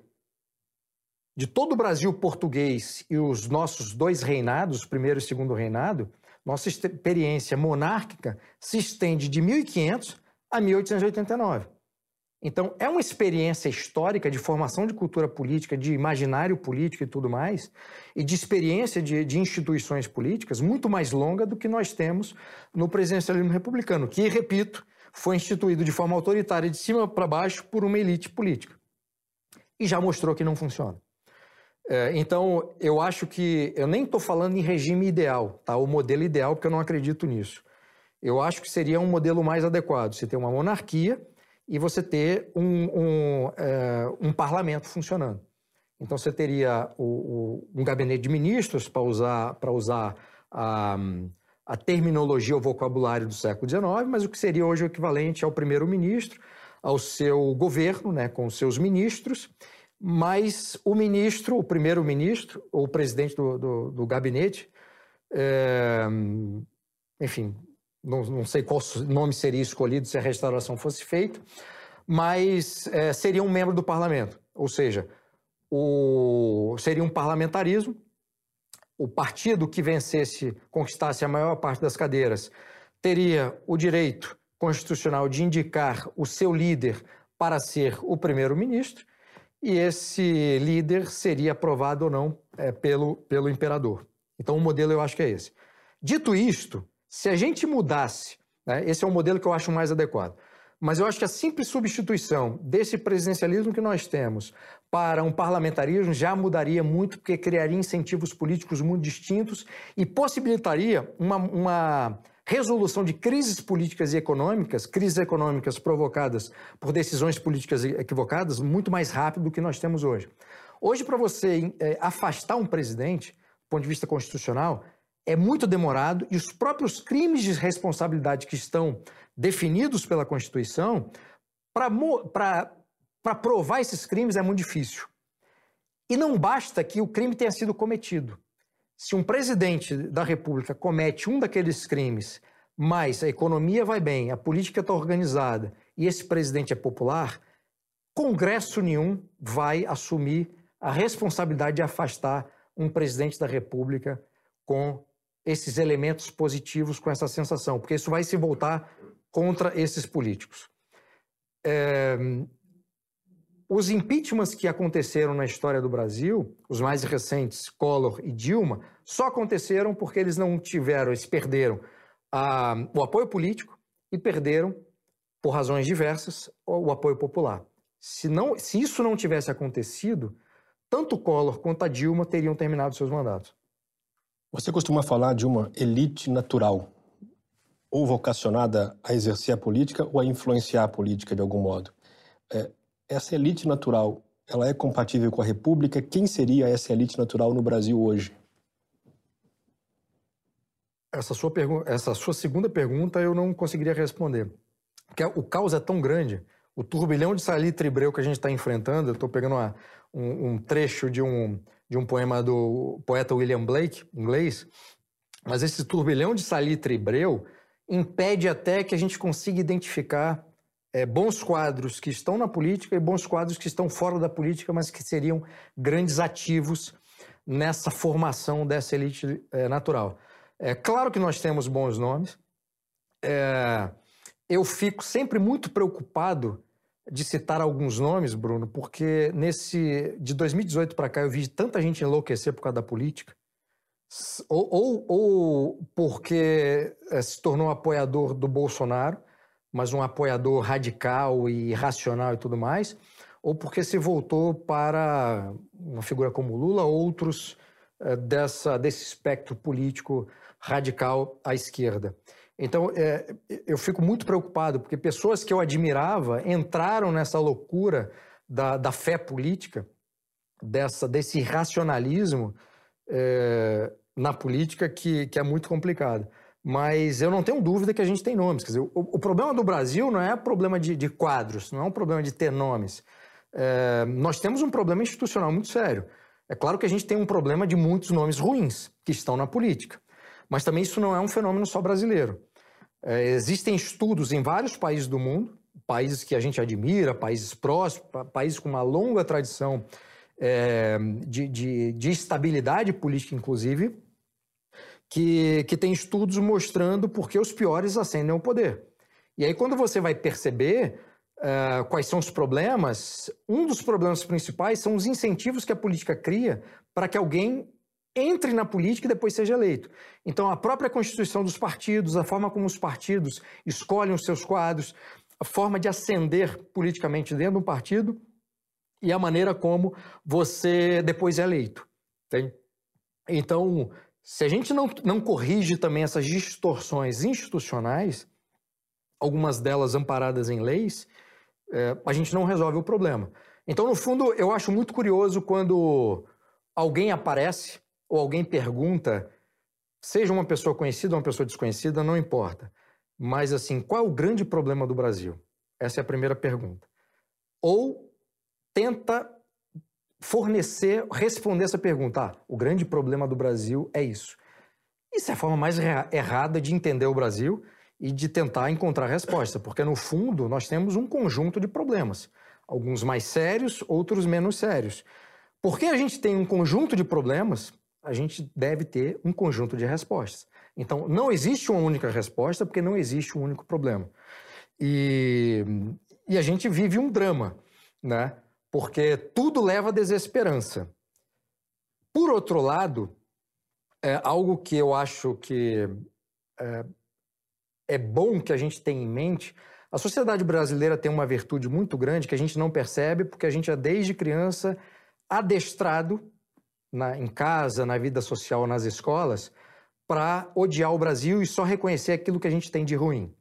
de todo o Brasil português e os nossos dois reinados, primeiro e segundo reinado, nossa experiência monárquica se estende de 1500 a 1889. Então, é uma experiência histórica de formação de cultura política, de imaginário político e tudo mais, e de experiência de, de instituições políticas muito mais longa do que nós temos no presidencialismo republicano, que, repito, foi instituído de forma autoritária, de cima para baixo, por uma elite política. E já mostrou que não funciona. É, então, eu acho que. Eu nem estou falando em regime ideal, tá? o modelo ideal, porque eu não acredito nisso. Eu acho que seria um modelo mais adequado. Você ter uma monarquia e você ter um, um, é, um parlamento funcionando. Então você teria o, o, um gabinete de ministros para usar, para usar a, a terminologia ou vocabulário do século XIX, mas o que seria hoje o equivalente ao primeiro-ministro, ao seu governo, né, com os seus ministros, mas o ministro, o primeiro-ministro, ou o presidente do, do, do gabinete, é, enfim, não, não, sei qual nome seria escolhido se a restauração fosse feita, mas é, seria um membro do parlamento, ou seja, o, seria um parlamentarismo. O partido que vencesse, conquistasse a maior parte das cadeiras, teria o direito constitucional de indicar o seu líder para ser o primeiro-ministro, e esse líder seria aprovado ou não é, pelo, pelo imperador. Então, o modelo eu acho que é esse. Dito isto, se a gente mudasse, né, esse é o modelo que eu acho mais adequado, mas eu acho que a simples substituição desse presidencialismo que nós temos para um parlamentarismo já mudaria muito, porque criaria incentivos políticos muito distintos e possibilitaria uma, uma resolução de crises políticas e econômicas, crises econômicas provocadas por decisões políticas equivocadas, muito mais rápido do que nós temos hoje. Hoje, para você é, afastar um presidente, do ponto de vista constitucional, é muito demorado e os próprios crimes de responsabilidade que estão definidos pela Constituição, para provar esses crimes é muito difícil. E não basta que o crime tenha sido cometido. Se um presidente da República comete um daqueles crimes, mas a economia vai bem, a política está organizada e esse presidente é popular, Congresso nenhum vai assumir a responsabilidade de afastar um presidente da República com esses elementos positivos com essa sensação, porque isso vai se voltar contra esses políticos. É, os impeachments que aconteceram na história do Brasil, os mais recentes, Collor e Dilma, só aconteceram porque eles não tiveram, eles perderam a, o apoio político e perderam, por razões diversas, o apoio popular. Se, não, se isso não tivesse acontecido, tanto Collor quanto a Dilma teriam terminado seus mandatos. Você costuma falar de uma elite natural, ou vocacionada a exercer a política ou a influenciar a política de algum modo. É, essa elite natural, ela é compatível com a República? Quem seria essa elite natural no Brasil hoje? Essa sua, essa sua segunda pergunta eu não conseguiria responder. Porque o caos é tão grande, o turbilhão de salitre breu que a gente está enfrentando, eu estou pegando uma, um, um trecho de um, de um poema do poeta William Blake, inglês, mas esse turbilhão de salitre breu impede até que a gente consiga identificar é, bons quadros que estão na política e bons quadros que estão fora da política, mas que seriam grandes ativos nessa formação dessa elite é, natural. É claro que nós temos bons nomes. É, eu fico sempre muito preocupado de citar alguns nomes, Bruno, porque nesse de 2018 para cá eu vi tanta gente enlouquecer por causa da política, ou, ou, ou porque eh, se tornou apoiador do Bolsonaro, mas um apoiador radical e racional e tudo mais, ou porque se voltou para uma figura como Lula, outros eh, dessa, desse espectro político radical à esquerda. Então, é, eu fico muito preocupado, porque pessoas que eu admirava entraram nessa loucura da, da fé política, dessa, desse racionalismo é, na política que, que é muito complicado. Mas eu não tenho dúvida que a gente tem nomes. Quer dizer, o, o problema do Brasil não é problema de, de, quadros, não é um problema de ter nomes. É, nós temos um problema institucional muito sério. É claro que a gente tem um problema de muitos nomes ruins que estão na política. Mas também isso não é um fenômeno só brasileiro. É, existem estudos em vários países do mundo, países que a gente admira, países próximos, países com uma longa tradição é, de, de, de, estabilidade política, inclusive, que, que tem estudos mostrando por que os piores ascendem ao poder. E aí, quando você vai perceber, uh, quais são os problemas, um dos problemas principais são os incentivos que a política cria para que alguém entre na política e depois seja eleito. Então, a própria constituição dos partidos, a forma como os partidos escolhem os seus quadros, a forma de ascender politicamente dentro de um partido e a maneira como você depois é eleito. Tem? Então, se a gente não, não corrige também essas distorções institucionais, algumas delas amparadas em leis, é, a gente não resolve o problema. Então, no fundo, eu acho muito curioso quando alguém aparece ou alguém pergunta, seja uma pessoa conhecida ou uma pessoa desconhecida, não importa. Mas, assim, qual é o grande problema do Brasil? Essa é a primeira pergunta. Ou tenta fornecer, responder essa pergunta. Ah, o grande problema do Brasil é isso. Isso é a forma mais errada de entender o Brasil e de tentar encontrar resposta, porque no fundo nós temos um conjunto de problemas, alguns mais sérios, outros menos sérios. Porque a gente tem um conjunto de problemas, a gente deve ter um conjunto de respostas. Então, não existe uma única resposta, porque não existe um único problema. E, e a gente vive um drama, né? Porque tudo leva à desesperança. Por outro lado, é algo que eu acho que é, é bom que a gente tenha em mente, a sociedade brasileira tem uma virtude muito grande que a gente não percebe, porque a gente é desde criança adestrado na, em casa, na vida social, nas escolas, para odiar o Brasil e só reconhecer aquilo que a gente tem de ruim.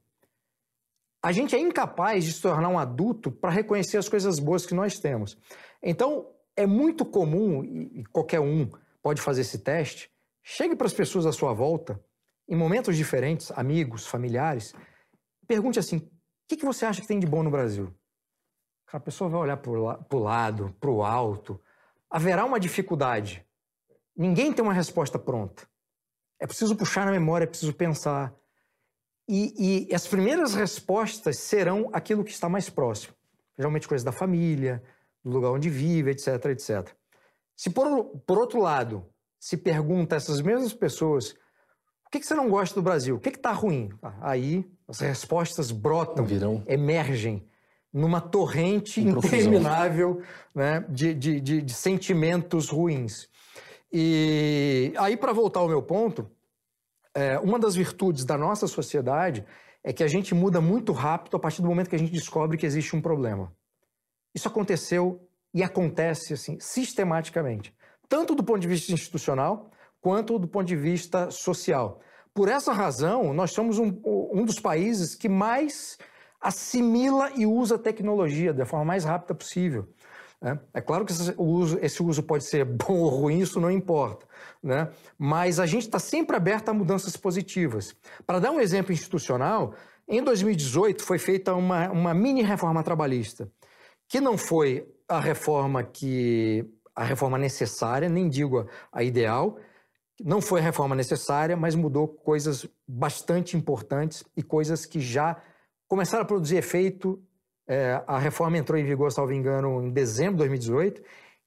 A gente é incapaz de se tornar um adulto para reconhecer as coisas boas que nós temos. Então, é muito comum, e qualquer um pode fazer esse teste, chegue para as pessoas à sua volta, em momentos diferentes, amigos, familiares, pergunte assim: o que, que você acha que tem de bom no Brasil? A pessoa vai olhar para o lado, para o alto, haverá uma dificuldade. Ninguém tem uma resposta pronta. É preciso puxar na memória, é preciso pensar. E, e as primeiras respostas serão aquilo que está mais próximo. Geralmente coisas da família, do lugar onde vive, etc, etc. Se por, por outro lado, se pergunta a essas mesmas pessoas o que, que você não gosta do Brasil, o que está ruim? Aí as respostas brotam, Virão. emergem numa torrente interminável né, de, de, de, de sentimentos ruins. E aí, para voltar ao meu ponto, é, uma das virtudes da nossa sociedade é que a gente muda muito rápido a partir do momento que a gente descobre que existe um problema. Isso aconteceu e acontece assim sistematicamente, tanto do ponto de vista institucional quanto do ponto de vista social. Por essa razão, nós somos um, um dos países que mais assimila e usa a tecnologia da forma mais rápida possível. Né? É claro que esse uso, esse uso, pode ser bom ou ruim, isso não importa. Né? Mas a gente está sempre aberto a mudanças positivas. Para dar um exemplo institucional, em 2018 foi feita uma, uma mini reforma trabalhista, que não foi a reforma que a reforma necessária, nem digo a, ideal, não foi a reforma necessária, mas mudou coisas bastante importantes e coisas que já começaram a produzir efeito. É, a reforma entrou em vigor, salvo engano, em dezembro de 2018.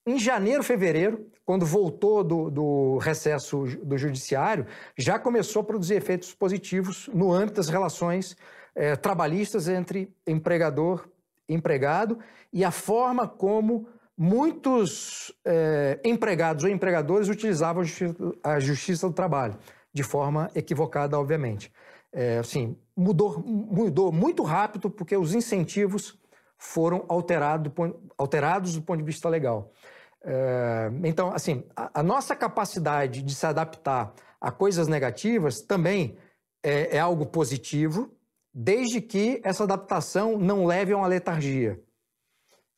Em janeiro, fevereiro, quando voltou do, do recesso do judiciário, já começou a produzir efeitos positivos no âmbito das relações é, trabalhistas entre empregador e empregado e a forma como muitos é, empregados ou empregadores utilizavam a justiça, a justiça do trabalho, de forma equivocada, obviamente é, assim, mudou, mudou muito rápido porque os incentivos foram alterado, alterados do ponto de vista legal. É, então, assim, a, a, nossa capacidade de se adaptar a coisas negativas também é, é algo positivo, desde que essa adaptação não leve a uma letargia.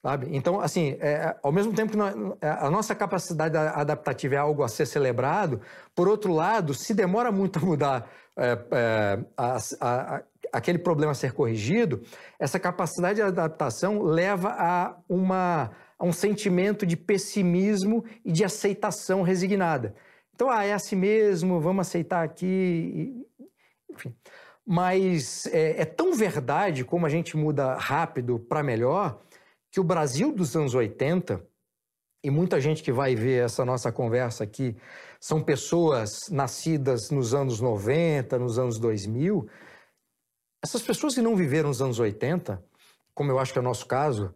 Sabe? Então, assim, é, ao mesmo tempo que nós, é, a nossa capacidade adaptativa é algo a ser celebrado, por outro lado, se demora muito a mudar é, é, a, a, aquele problema a ser corrigido, essa capacidade de adaptação leva a, uma, a um sentimento de pessimismo e de aceitação resignada. Então, ah, é assim mesmo, vamos aceitar aqui, enfim. Mas é, é tão verdade como a gente muda rápido para melhor que o Brasil dos anos 80, e muita gente que vai ver essa nossa conversa aqui são pessoas nascidas nos anos 90, nos anos 2000. Essas pessoas que não viveram nos anos 80 como eu acho que é o nosso caso,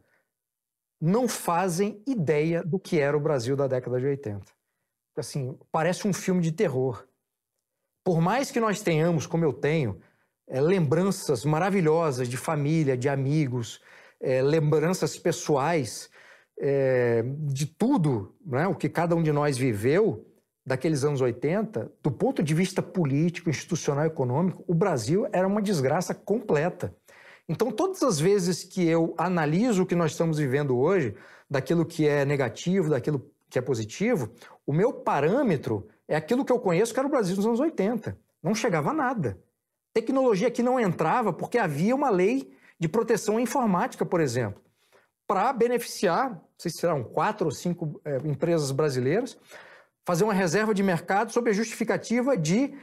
não fazem ideia do que era o Brasil da década de 80. Assim, parece um filme de terror. Por mais que nós tenhamos, como eu tenho, é, lembranças maravilhosas de família, de amigos, é, lembranças pessoais, é, de tudo né, o que cada um de nós viveu daqueles anos 80, do ponto de vista político, institucional, econômico, o Brasil era uma desgraça completa. Então, todas as vezes que eu analiso o que nós estamos vivendo hoje, daquilo que é negativo, daquilo que é positivo, o meu parâmetro é aquilo que eu conheço que era o Brasil nos anos 80. Não chegava a nada. Tecnologia aqui não entrava porque havia uma lei de proteção informática, por exemplo, para beneficiar, não sei se serão quatro ou cinco é, empresas brasileiras, fazer uma reserva de mercado sob a justificativa de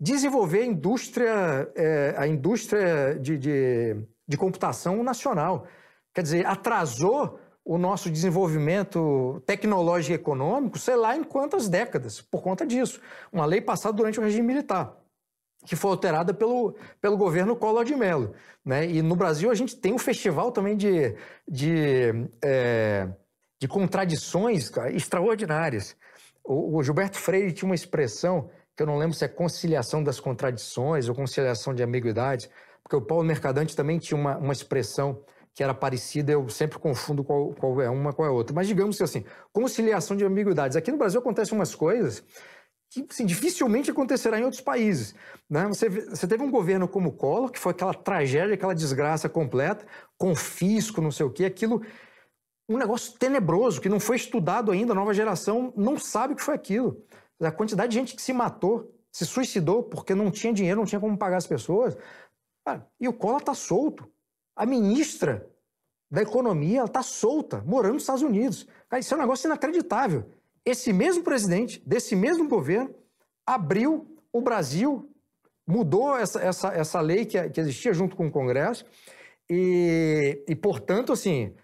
desenvolver a indústria, é, a indústria de, de, de computação nacional. Quer dizer, atrasou o nosso desenvolvimento tecnológico e econômico, sei lá em quantas décadas, por conta disso. Uma lei passada durante o regime militar, que foi alterada pelo, pelo governo Collor de Mello. Né? E no Brasil a gente tem um festival também de, de, é, de contradições extraordinárias. O, o Gilberto Freire tinha uma expressão que eu não lembro se é conciliação das contradições ou conciliação de ambiguidades, porque o Paulo Mercadante também tinha uma, uma expressão que era parecida, eu sempre confundo qual, qual é uma qual é outra. Mas digamos que assim, conciliação de ambiguidades. Aqui no Brasil acontecem umas coisas que assim, dificilmente acontecerá em outros países. Né? Você, você teve um governo como o Collor, que foi aquela tragédia, aquela desgraça completa, confisco, não sei o quê, aquilo um negócio tenebroso que não foi estudado ainda, a nova geração não sabe o que foi aquilo. A quantidade de gente que se matou, se suicidou porque não tinha dinheiro, não tinha como pagar as pessoas. Ah, e o Collor está solto. A ministra da Economia está solta, morando nos Estados Unidos. Cara, isso é um negócio inacreditável. Esse mesmo presidente, desse mesmo governo, abriu o Brasil, mudou essa, essa, essa lei que, que existia junto com o Congresso, e, e portanto, assim,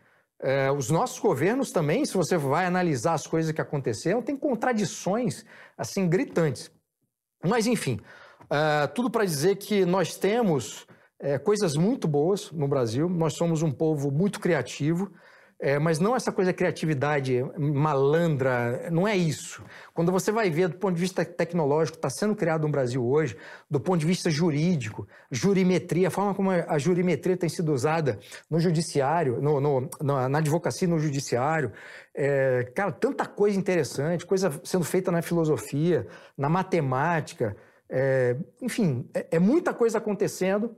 é, os nossos governos também, se você vai analisar as coisas que aconteceram, tem contradições assim gritantes. Mas enfim, é, tudo para dizer que nós temos é, coisas muito boas no Brasil. Nós somos um povo muito criativo. É, mas não essa coisa criatividade malandra, não é isso. Quando você vai ver do ponto de vista tecnológico, está sendo criado no Brasil hoje, do ponto de vista jurídico, jurimetria, a forma como a jurimetria tem sido usada no judiciário, no, no, na advocacia no judiciário, é, cara, tanta coisa interessante, coisa sendo feita na filosofia, na matemática, é, enfim, é, é muita coisa acontecendo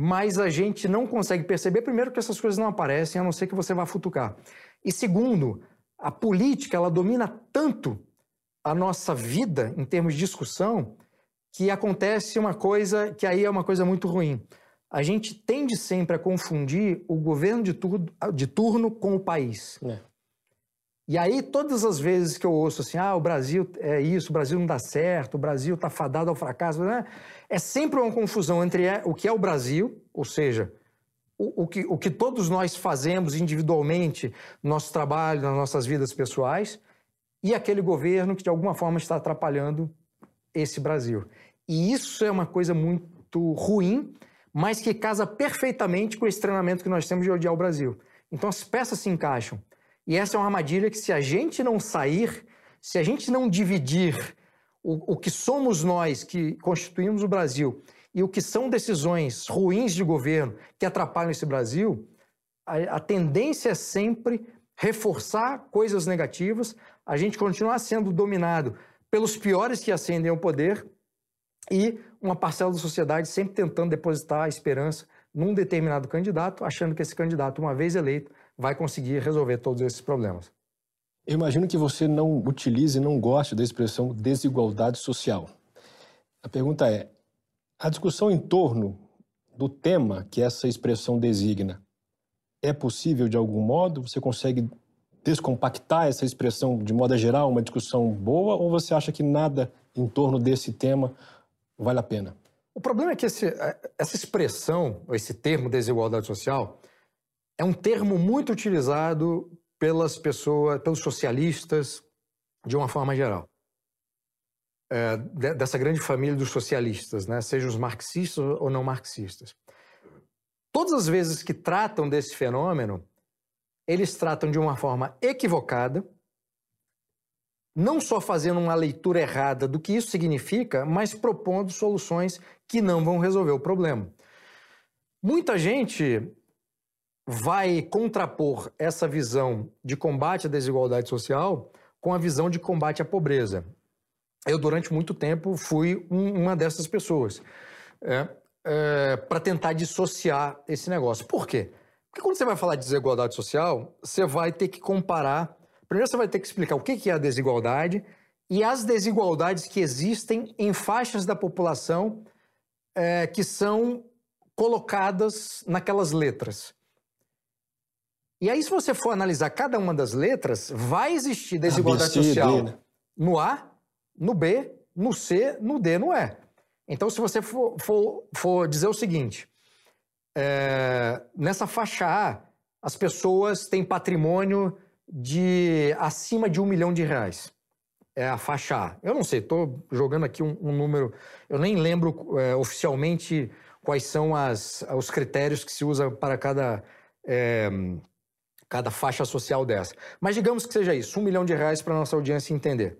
mas a gente não consegue perceber, primeiro, que essas coisas não aparecem, a não ser que você vá futucar. E segundo, a política ela domina tanto a nossa vida em termos de discussão que acontece uma coisa que aí é uma coisa muito ruim. A gente tende sempre a confundir o governo de, de turno com o país. É. E aí, todas as vezes que eu ouço assim, ah, o Brasil é isso, o Brasil não dá certo, o Brasil está fadado ao fracasso, né? É sempre uma confusão entre é, o que é o Brasil, ou seja, o, o, que, o que todos nós fazemos individualmente no nosso trabalho, nas nossas vidas pessoais, e aquele governo que de alguma forma está atrapalhando esse Brasil. E isso é uma coisa muito ruim, mas que casa perfeitamente com o treinamento que nós temos de odiar o Brasil. Então as peças se encaixam. E essa é uma armadilha que, se a gente não sair, se a gente não dividir o, o que somos nós que constituímos o Brasil e o que são decisões ruins de governo que atrapalham esse Brasil, a, a tendência é sempre reforçar coisas negativas, a gente continuar sendo dominado pelos piores que ascendem ao poder e uma parcela da sociedade sempre tentando depositar a esperança num determinado candidato, achando que esse candidato, uma vez eleito, vai conseguir resolver todos esses problemas. Eu imagino que você não utilize e não goste da expressão desigualdade social. A pergunta é: a discussão em torno do tema que essa expressão designa é possível de algum modo? Você consegue descompactar essa expressão de modo geral, uma discussão boa, ou você acha que nada em torno desse tema vale a pena? O problema é que esse, essa expressão, ou esse termo desigualdade social, é um termo muito utilizado pelas pessoas, pelos socialistas, de uma forma geral. É, dessa grande família dos socialistas, né? sejam os marxistas ou não marxistas. todas as vezes que tratam desse fenômeno, eles tratam de uma forma equivocada, não só fazendo uma leitura errada do que isso significa, mas propondo soluções que não vão resolver o problema. Muita gente vai contrapor essa visão de combate à desigualdade social com a visão de combate à pobreza. Eu, durante muito tempo, fui um, uma dessas pessoas é, é, para tentar dissociar esse negócio. Por quê? Porque quando você vai falar de desigualdade social, você vai ter que comparar. Primeiro, você vai ter que explicar o que é a desigualdade e as desigualdades que existem em faixas da população é, que são colocadas naquelas letras. E aí, se você for analisar cada uma das letras, vai existir desigualdade social né? no A, no B, no C, no D, no E. Então, se você for, for, for dizer o seguinte, é, nessa faixa A, as pessoas têm patrimônio de acima de um milhão de reais. É a faixa A. Eu não sei, estou jogando aqui um, um, número. Eu nem lembro é, oficialmente quais são as, os critérios que se usa para cada, é, cada faixa social dessa. Mas digamos que seja isso, um milhão de reais para nossa audiência entender.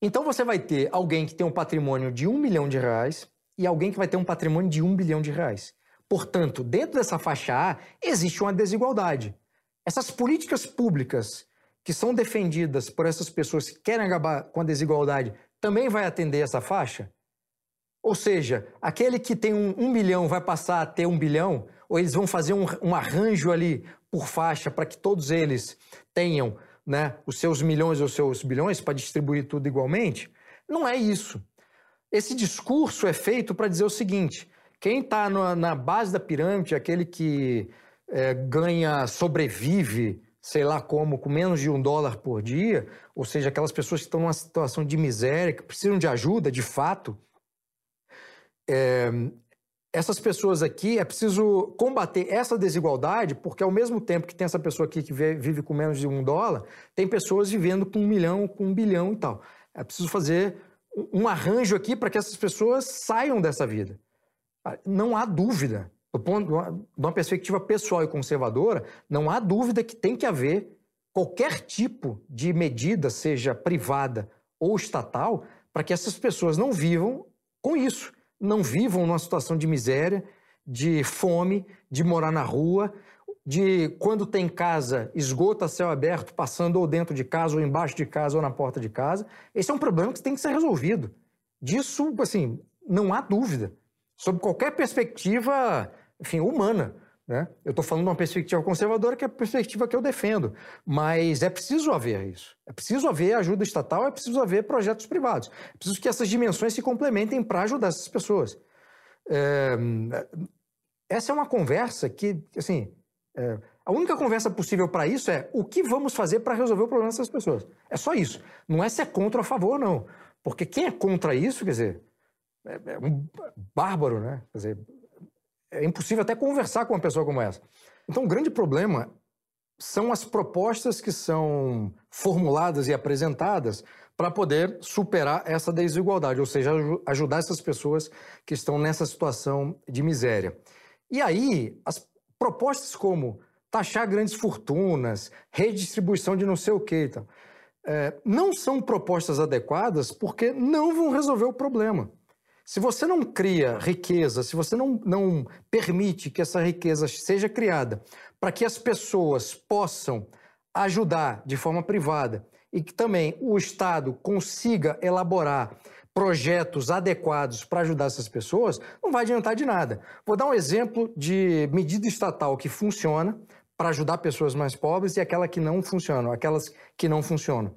Então você vai ter alguém que tem um patrimônio de um milhão de reais e alguém que vai ter um patrimônio de um bilhão de reais. Portanto, dentro dessa faixa A, existe uma desigualdade. Essas políticas públicas que são defendidas por essas pessoas que querem acabar com a desigualdade também vai atender essa faixa? Ou seja, aquele que tem um, um bilhão vai passar a ter um bilhão? Ou eles vão fazer um, um arranjo ali por faixa para que todos eles tenham né, os seus milhões ou os seus bilhões para distribuir tudo igualmente? Não é isso. Esse discurso é feito para dizer o seguinte: quem está na base da pirâmide, aquele que é, ganha, sobrevive, sei lá como, com menos de um dólar por dia, ou seja, aquelas pessoas que estão numa situação de miséria, que precisam de ajuda, de fato, é, essas pessoas aqui, é preciso combater essa desigualdade, porque ao mesmo tempo que tem essa pessoa aqui que vive com menos de um dólar, tem pessoas vivendo com um milhão, com um bilhão e tal. É preciso fazer um arranjo aqui para que essas pessoas saiam dessa vida. Não há dúvida, do ponto, de uma perspectiva pessoal e conservadora, não há dúvida que tem que haver qualquer tipo de medida, seja privada ou estatal, para que essas pessoas não vivam com isso, não vivam numa situação de miséria, de fome, de morar na rua, de quando tem casa, esgoto a céu aberto, passando ou dentro de casa, ou embaixo de casa, ou na porta de casa. Esse é um problema que tem que ser resolvido. Disso, assim, não há dúvida sob qualquer perspectiva, enfim, humana. Né? Eu estou falando de uma perspectiva conservadora, que é a perspectiva que eu defendo. Mas é preciso haver isso. É preciso haver ajuda estatal, é preciso haver projetos privados. É preciso que essas dimensões se complementem para ajudar essas pessoas. É... Essa é uma conversa que, assim, é... a única conversa possível para isso é o que vamos fazer para resolver o problema dessas pessoas. É só isso. Não é se é contra ou a favor, não. Porque quem é contra isso, quer dizer, é, é um bárbaro, né? Quer dizer, é impossível até conversar com uma pessoa como essa. Então, o grande problema são as propostas que são formuladas e apresentadas para poder superar essa desigualdade, ou seja, ajudar essas pessoas que estão nessa situação de miséria. E aí, as propostas como taxar grandes fortunas, redistribuição de não sei o quê, então, é, não são propostas adequadas porque não vão resolver o problema. Se você não cria riqueza, se você não, não permite que essa riqueza seja criada para que as pessoas possam ajudar de forma privada e que também o Estado consiga elaborar projetos adequados para ajudar essas pessoas, não vai adiantar de nada. Vou dar um exemplo de medida estatal que funciona para ajudar pessoas mais pobres e aquela que não funciona, aquelas que não funcionam.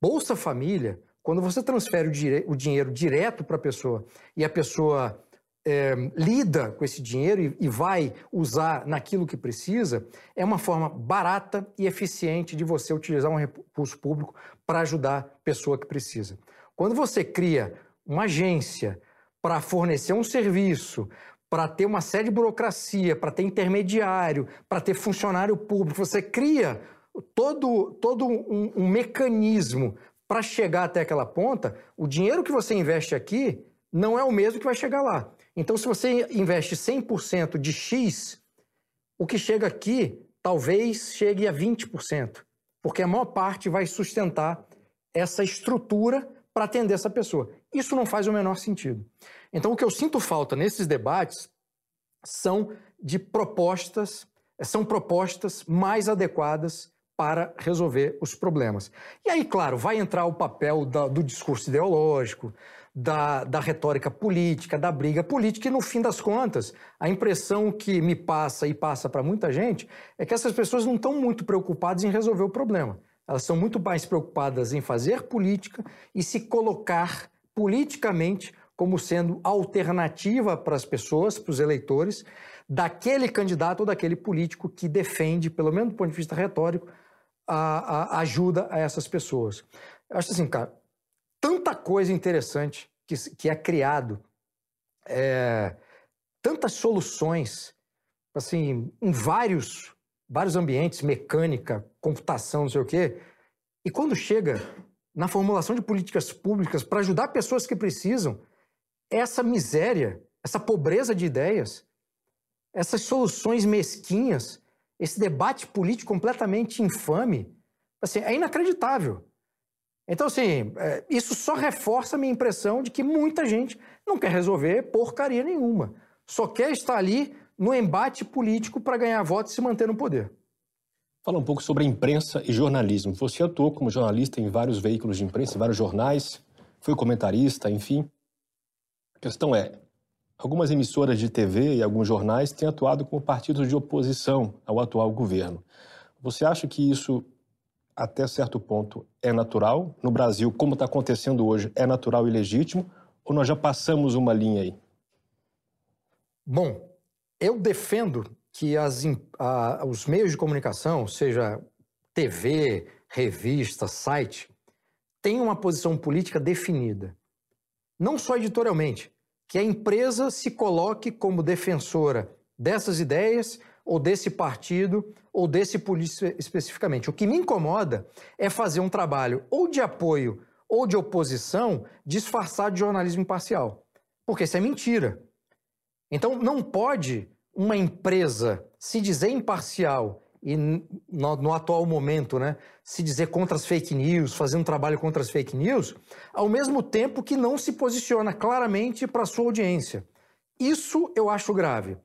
Bolsa Família quando você transfere o, dire o dinheiro direto para a pessoa e a pessoa é, lida com esse dinheiro e, e, vai usar naquilo que precisa, é uma forma barata e eficiente de você utilizar um recurso público para ajudar a pessoa que precisa. Quando você cria uma agência para fornecer um serviço, para ter uma série de burocracia, para ter intermediário, para ter funcionário público, você cria todo, todo um, um mecanismo para chegar até aquela ponta, o dinheiro que você investe aqui não é o mesmo que vai chegar lá. Então, se você investe 100% de X, o que chega aqui talvez chegue a 20%, porque a maior parte vai sustentar essa estrutura para atender essa pessoa. Isso não faz o menor sentido. Então, o que eu sinto falta nesses debates são de propostas, são propostas mais adequadas para resolver os problemas. E aí, claro, vai entrar o papel da, do discurso ideológico, da, da, retórica política, da briga política, e no fim das contas, a impressão que me passa e passa para muita gente é que essas pessoas não estão muito preocupadas em resolver o problema. Elas são muito mais preocupadas em fazer política e se colocar politicamente como sendo alternativa para as pessoas, para os eleitores, daquele candidato ou daquele político que defende, pelo menos do ponto de vista retórico, a, a ajuda a essas pessoas. Eu acho assim, cara, tanta coisa interessante que, que é criado, é, tantas soluções, assim, em vários, vários ambientes, mecânica, computação, não sei o quê, e quando chega na formulação de políticas públicas para ajudar pessoas que precisam, essa miséria, essa pobreza de ideias, essas soluções mesquinhas, esse debate político completamente infame, assim, é inacreditável. Então, assim, é, isso só reforça a minha impressão de que muita gente não quer resolver porcaria nenhuma. Só quer estar ali no embate político para ganhar votos e se manter no poder. Fala um pouco sobre imprensa e jornalismo. Você atuou como jornalista em vários veículos de imprensa, em vários jornais, foi comentarista, enfim. A questão é, algumas emissoras de TV e alguns jornais têm atuado como partidos de oposição ao atual governo. Você acha que isso, até certo ponto, é natural? No Brasil, como está acontecendo hoje, é natural e legítimo? Ou nós já passamos uma linha aí? Bom, eu defendo que as, a, os meios de comunicação, seja TV, revista, site, tenham uma posição política definida não só editorialmente, que a empresa se coloque como defensora dessas ideias ou desse partido ou desse político especificamente. O que me incomoda é fazer um trabalho ou de apoio ou de oposição disfarçado de jornalismo imparcial, porque isso é mentira. Então não pode uma empresa se dizer imparcial e no, no, atual momento, né, se dizer contra as fake news, fazer um trabalho contra as fake news, ao mesmo tempo que não se posiciona claramente para a sua audiência. Isso eu acho grave.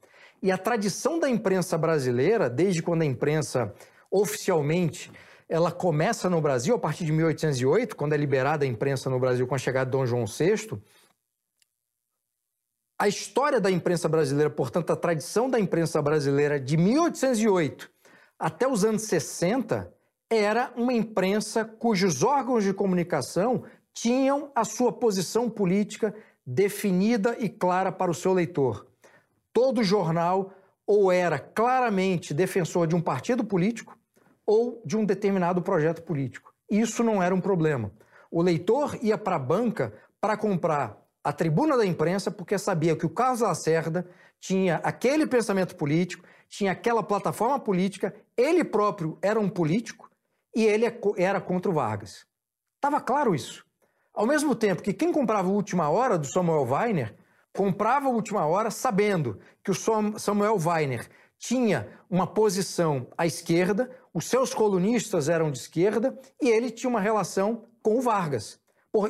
E a tradição da imprensa brasileira, desde quando a imprensa oficialmente ela começa no Brasil a partir de 1808, quando é liberada a imprensa no Brasil com a chegada de Dom João VI, a história da imprensa brasileira, portanto, a tradição da imprensa brasileira de 1808 até os anos 60, era uma imprensa cujos órgãos de comunicação tinham a sua posição política definida e clara para o seu leitor. Todo jornal ou era claramente defensor de um partido político ou de um determinado projeto político. Isso não era um problema. O leitor ia para a banca para comprar a tribuna da imprensa porque sabia que o Carlos Lacerda tinha aquele pensamento político, tinha aquela plataforma política, ele próprio era um político e ele é era contra o Vargas. Estava claro isso. Ao mesmo tempo que quem comprava o Última Hora do Samuel Weiner, comprava a Última Hora sabendo que o Samuel Weiner tinha uma posição à esquerda, os seus colunistas eram de esquerda e ele tinha uma relação com o Vargas.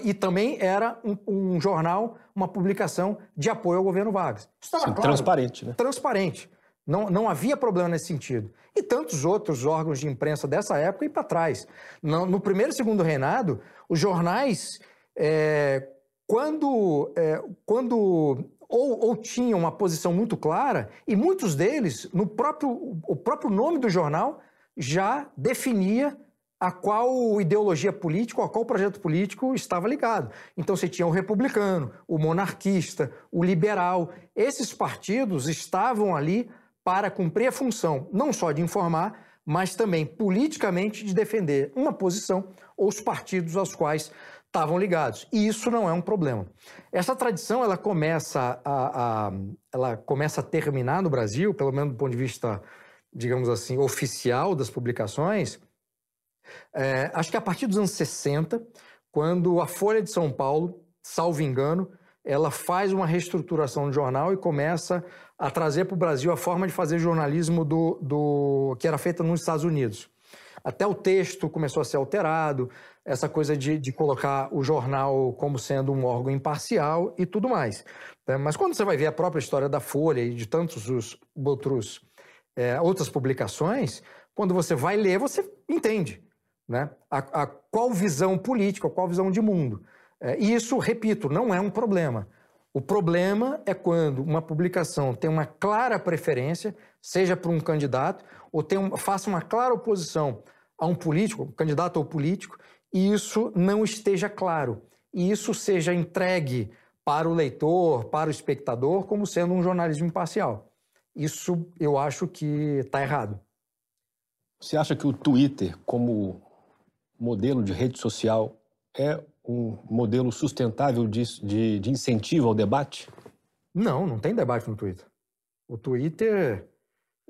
E também era um, um jornal, uma publicação de apoio ao governo Vargas. Estava Sim, claro, transparente, né? Transparente. Não, não havia problema nesse sentido. E tantos outros órgãos de imprensa dessa época e para trás. No, no, primeiro e segundo reinado, os jornais, é, quando, é, quando ou, ou, tinham uma posição muito clara, e muitos deles, no próprio, o próprio nome do jornal já definia a qual ideologia política, a qual projeto político estava ligado. Então você tinha o republicano, o monarquista, o liberal. Esses partidos estavam ali para cumprir a função não só de informar, mas também politicamente de defender uma posição ou os partidos aos quais estavam ligados. E isso não é um problema. Essa tradição ela começa a, a, ela começa a terminar no Brasil, pelo menos do ponto de vista, digamos assim, oficial das publicações. É, acho que a partir dos anos 60, quando a Folha de São Paulo, salvo engano, ela faz uma reestruturação do jornal e começa a trazer para o Brasil a forma de fazer jornalismo do, do que era feita nos Estados Unidos. Até o texto começou a ser alterado, essa coisa de, de colocar o jornal como sendo um órgão imparcial e tudo mais. Né? Mas quando você vai ver a própria história da Folha e de tantos os outros, é, outras publicações, quando você vai ler, você entende né? a, a qual visão política, qual visão de mundo. É, e isso, repito, não é um problema. O problema é quando uma publicação tem uma clara preferência, seja por um candidato, ou tem um, faça uma clara oposição a um político, um candidato ou político, e isso não esteja claro. E isso seja entregue para o leitor, para o espectador, como sendo um jornalismo imparcial. Isso eu acho que está errado. Você acha que o Twitter, como modelo de rede social, é um modelo sustentável de, de, de incentivo ao debate? Não, não tem debate no Twitter. O Twitter,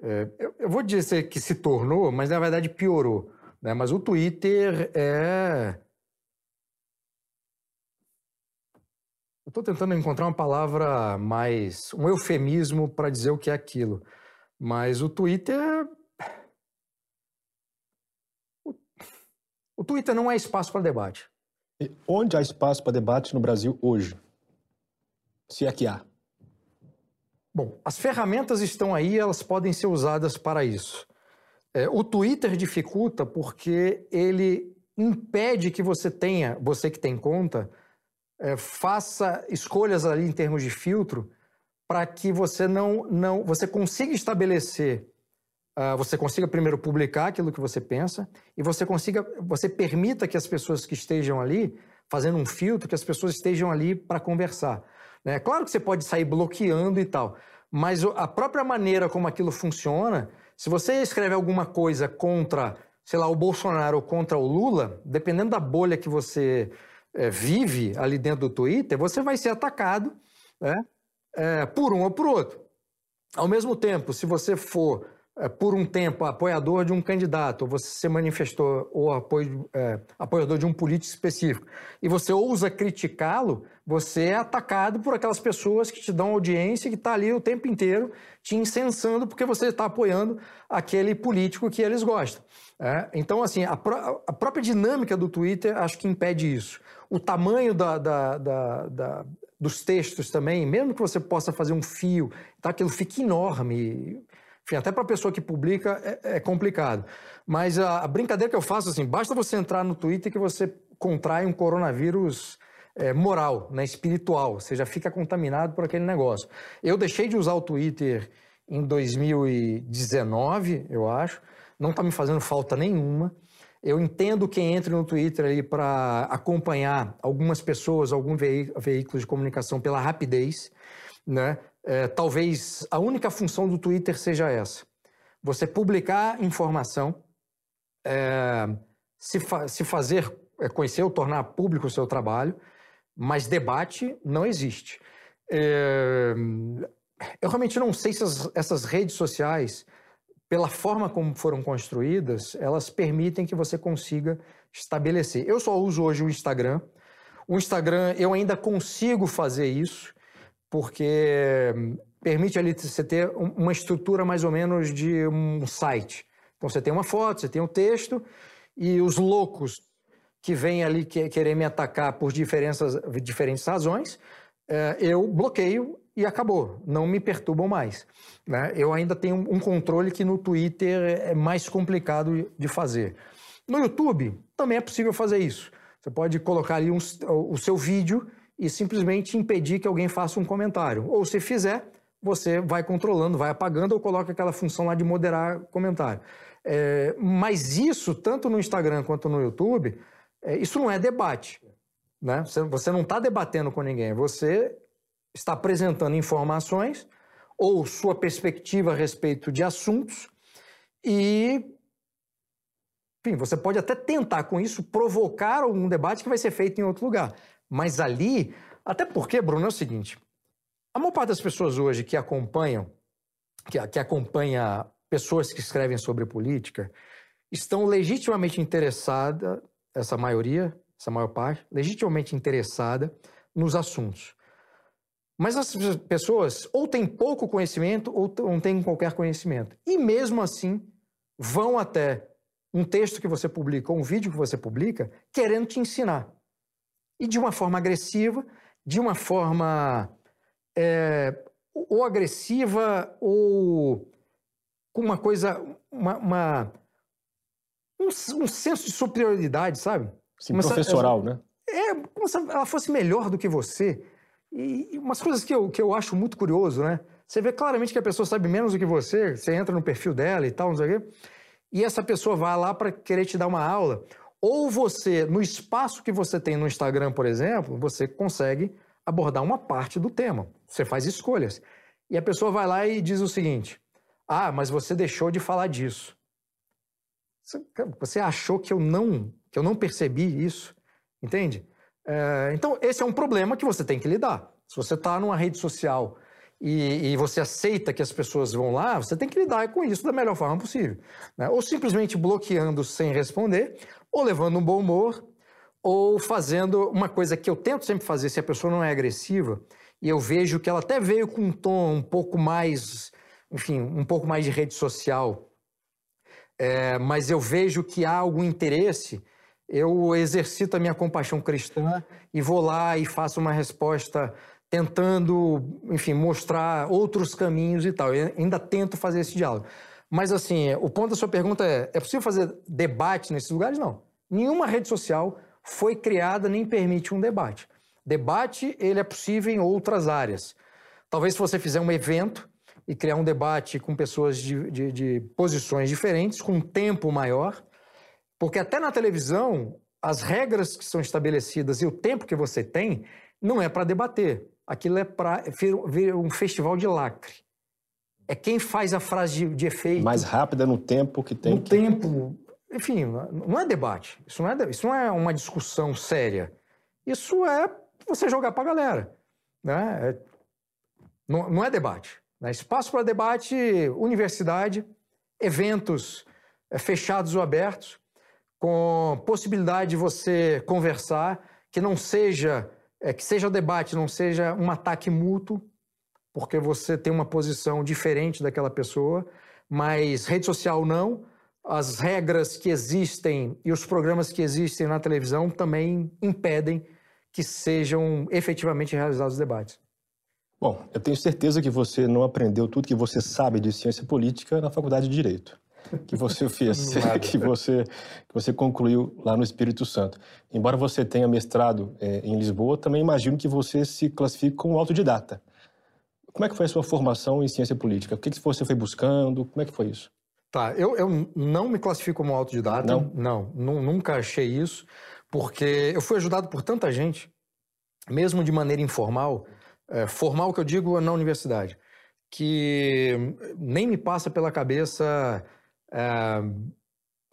é, eu, eu, vou dizer que se tornou, mas na verdade piorou. Né? Mas o Twitter é. Eu estou tentando encontrar uma palavra mais. um eufemismo para dizer o que é aquilo. Mas o Twitter. O Twitter não é espaço para debate. E onde há espaço para debate no Brasil hoje? Se é que há. Bom, as ferramentas estão aí, elas podem ser usadas para isso. É, o Twitter dificulta porque ele impede que você tenha, você que tem conta, é, faça escolhas ali em termos de filtro para que você não, não, você consiga estabelecer uh, você consiga primeiro publicar aquilo que você pensa e você consiga, você permita que as pessoas que estejam ali, fazendo um filtro, que as pessoas estejam ali para conversar. Né? Claro que você pode sair bloqueando e tal, mas a própria maneira como aquilo funciona, se você escreve alguma coisa contra, sei lá, o Bolsonaro ou contra o Lula, dependendo da bolha que você é, vive ali dentro do Twitter, você vai ser atacado né, é, por um ou por outro. Ao mesmo tempo, se você for por um tempo apoiador de um candidato, ou você se manifestou ou apoio, é, apoiador de um político específico, e você ousa criticá-lo, você é atacado por aquelas pessoas que te dão audiência e que está ali o tempo inteiro te incensando porque você está apoiando aquele político que eles gostam. É? Então, assim, a, pró a, própria dinâmica do Twitter acho que impede isso. O tamanho da, da, da, da dos textos também, mesmo que você possa fazer um fio, tá, aquilo fica enorme. Enfim, até para a pessoa que publica é, é complicado. Mas a, a, brincadeira que eu faço, assim, basta você entrar no Twitter que você contrai um coronavírus é, moral, né, espiritual. Você já fica contaminado por aquele negócio. Eu deixei de usar o Twitter em 2019, eu acho. Não está me fazendo falta nenhuma. Eu entendo quem entra no Twitter aí para acompanhar algumas pessoas, alguns veículos de comunicação pela rapidez, né? É, talvez a única função do Twitter seja essa: você publicar informação, é, se, fa se fazer é, conhecer ou tornar público o seu trabalho, mas debate não existe. É, eu realmente não sei se as, essas redes sociais, pela forma como foram construídas, elas permitem que você consiga estabelecer. Eu só uso hoje o Instagram. O Instagram eu ainda consigo fazer isso porque hum, permite ali você ter uma estrutura mais ou menos de um site. Então você tem uma foto, você tem um texto e os loucos que vêm ali querer me atacar por diferenças, diferentes razões, é, eu bloqueio e acabou, não me perturbam mais. Né? Eu ainda tenho um controle que no Twitter é mais complicado de fazer. No YouTube também é possível fazer isso. Você pode colocar ali um, o seu vídeo e simplesmente impedir que alguém faça um comentário. Ou se fizer, você vai controlando, vai apagando ou coloca aquela função lá de moderar comentário. É, mas isso, tanto no Instagram quanto no YouTube, é, isso não é debate. Né? Você, você não está debatendo com ninguém, você está apresentando informações ou sua perspectiva a respeito de assuntos e enfim, você pode até tentar com isso provocar algum debate que vai ser feito em outro lugar. Mas ali, até porque, Bruno, é o seguinte: a maior parte das pessoas hoje que acompanham, que, que acompanha pessoas que escrevem sobre política, estão legitimamente interessadas, essa maioria, essa maior parte, legitimamente interessada nos assuntos. Mas as pessoas ou têm pouco conhecimento ou não têm qualquer conhecimento. E mesmo assim, vão até um texto que você publica ou um vídeo que você publica querendo te ensinar. E de uma forma agressiva, de uma forma é, ou agressiva ou com uma coisa, uma, uma um, um, senso de superioridade, sabe? Sim, professoral, se, né? É, como se ela fosse melhor do que você. E, e umas coisas que eu, que eu acho muito curioso, né? Você vê claramente que a pessoa sabe menos do que você, você entra no perfil dela e tal, não sei o quê, e essa pessoa vai lá para querer te dar uma aula. Ou você, no espaço que você tem no Instagram, por exemplo, você consegue abordar uma parte do tema. Você faz escolhas. E a pessoa vai lá e diz o seguinte: Ah, mas você deixou de falar disso. Você achou que eu não, que eu não percebi isso? Entende? É, então, esse é um problema que você tem que lidar. Se você está numa rede social e, e, você aceita que as pessoas vão lá, você tem que lidar com isso da melhor forma possível. Né? Ou simplesmente bloqueando sem responder, ou levando um bom humor, ou fazendo uma coisa que eu tento sempre fazer se a pessoa não é agressiva e eu vejo que ela até veio com um tom um pouco mais, enfim, um pouco mais de rede social, é, mas eu vejo que há algum interesse, eu exercito a minha compaixão cristã e vou lá e faço uma resposta tentando, enfim, mostrar outros caminhos e tal. Eu ainda tento fazer esse diálogo. Mas, assim, o ponto da sua pergunta é: é possível fazer debate nesses lugares? Não. Nenhuma rede social foi criada nem permite um debate. Debate, ele é possível em outras áreas. Talvez se você fizer um evento e criar um debate com pessoas de, de, de posições diferentes, com um tempo maior, porque até na televisão, as regras que são estabelecidas e o tempo que você tem não é para debater. Aquilo é para vir um festival de lacre. É quem faz a frase de, de efeito. Mais rápida no tempo que tem. No que... tempo. Enfim, não é debate. Isso não é, isso não é uma discussão séria. Isso é você jogar para a galera. Né? É, não, não é debate. Né? Espaço para debate, universidade, eventos é, fechados ou abertos, com possibilidade de você conversar, que não seja é, que seja o debate, não seja um ataque mútuo, porque você tem uma posição diferente daquela pessoa, mas rede social não. As regras que existem e os programas que existem na televisão também impedem que sejam efetivamente realizados debates. Bom, eu tenho certeza que você não aprendeu tudo que você sabe de ciência política na faculdade de Direito que você fez, que você que você concluiu lá no Espírito Santo. Embora você tenha mestrado é, em Lisboa, também imagino que você se classifique como autodidata. Como é que foi a sua formação em ciência política? O que, que você foi buscando? Como é que foi isso? Tá, eu, eu não me classifico como autodidata. Não? não? Nunca achei isso, porque eu fui ajudado por tanta gente, mesmo de maneira informal, é, formal que eu digo na universidade, que nem me passa pela cabeça é,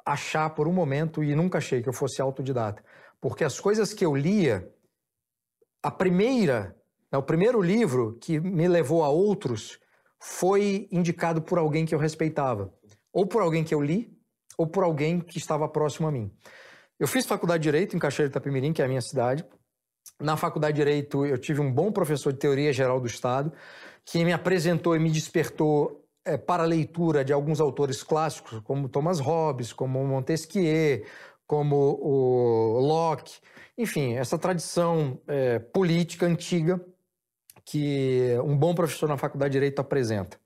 achar por um momento, e nunca achei que eu fosse autodidata, porque as coisas que eu lia, a primeira, né, o primeiro livro que me levou a outros foi indicado por alguém que eu respeitava, ou por alguém que eu li, ou por alguém que estava próximo a mim. Eu fiz faculdade de Direito em Cachoeira de Itapemirim, que é a minha cidade. Na faculdade de Direito, eu tive um bom professor de Teoria Geral do Estado, que me apresentou e me despertou é, para a leitura de alguns autores clássicos, como Thomas Hobbes, como Montesquieu, como o Locke, enfim, essa tradição é, política antiga que um bom professor na Faculdade de Direito apresenta.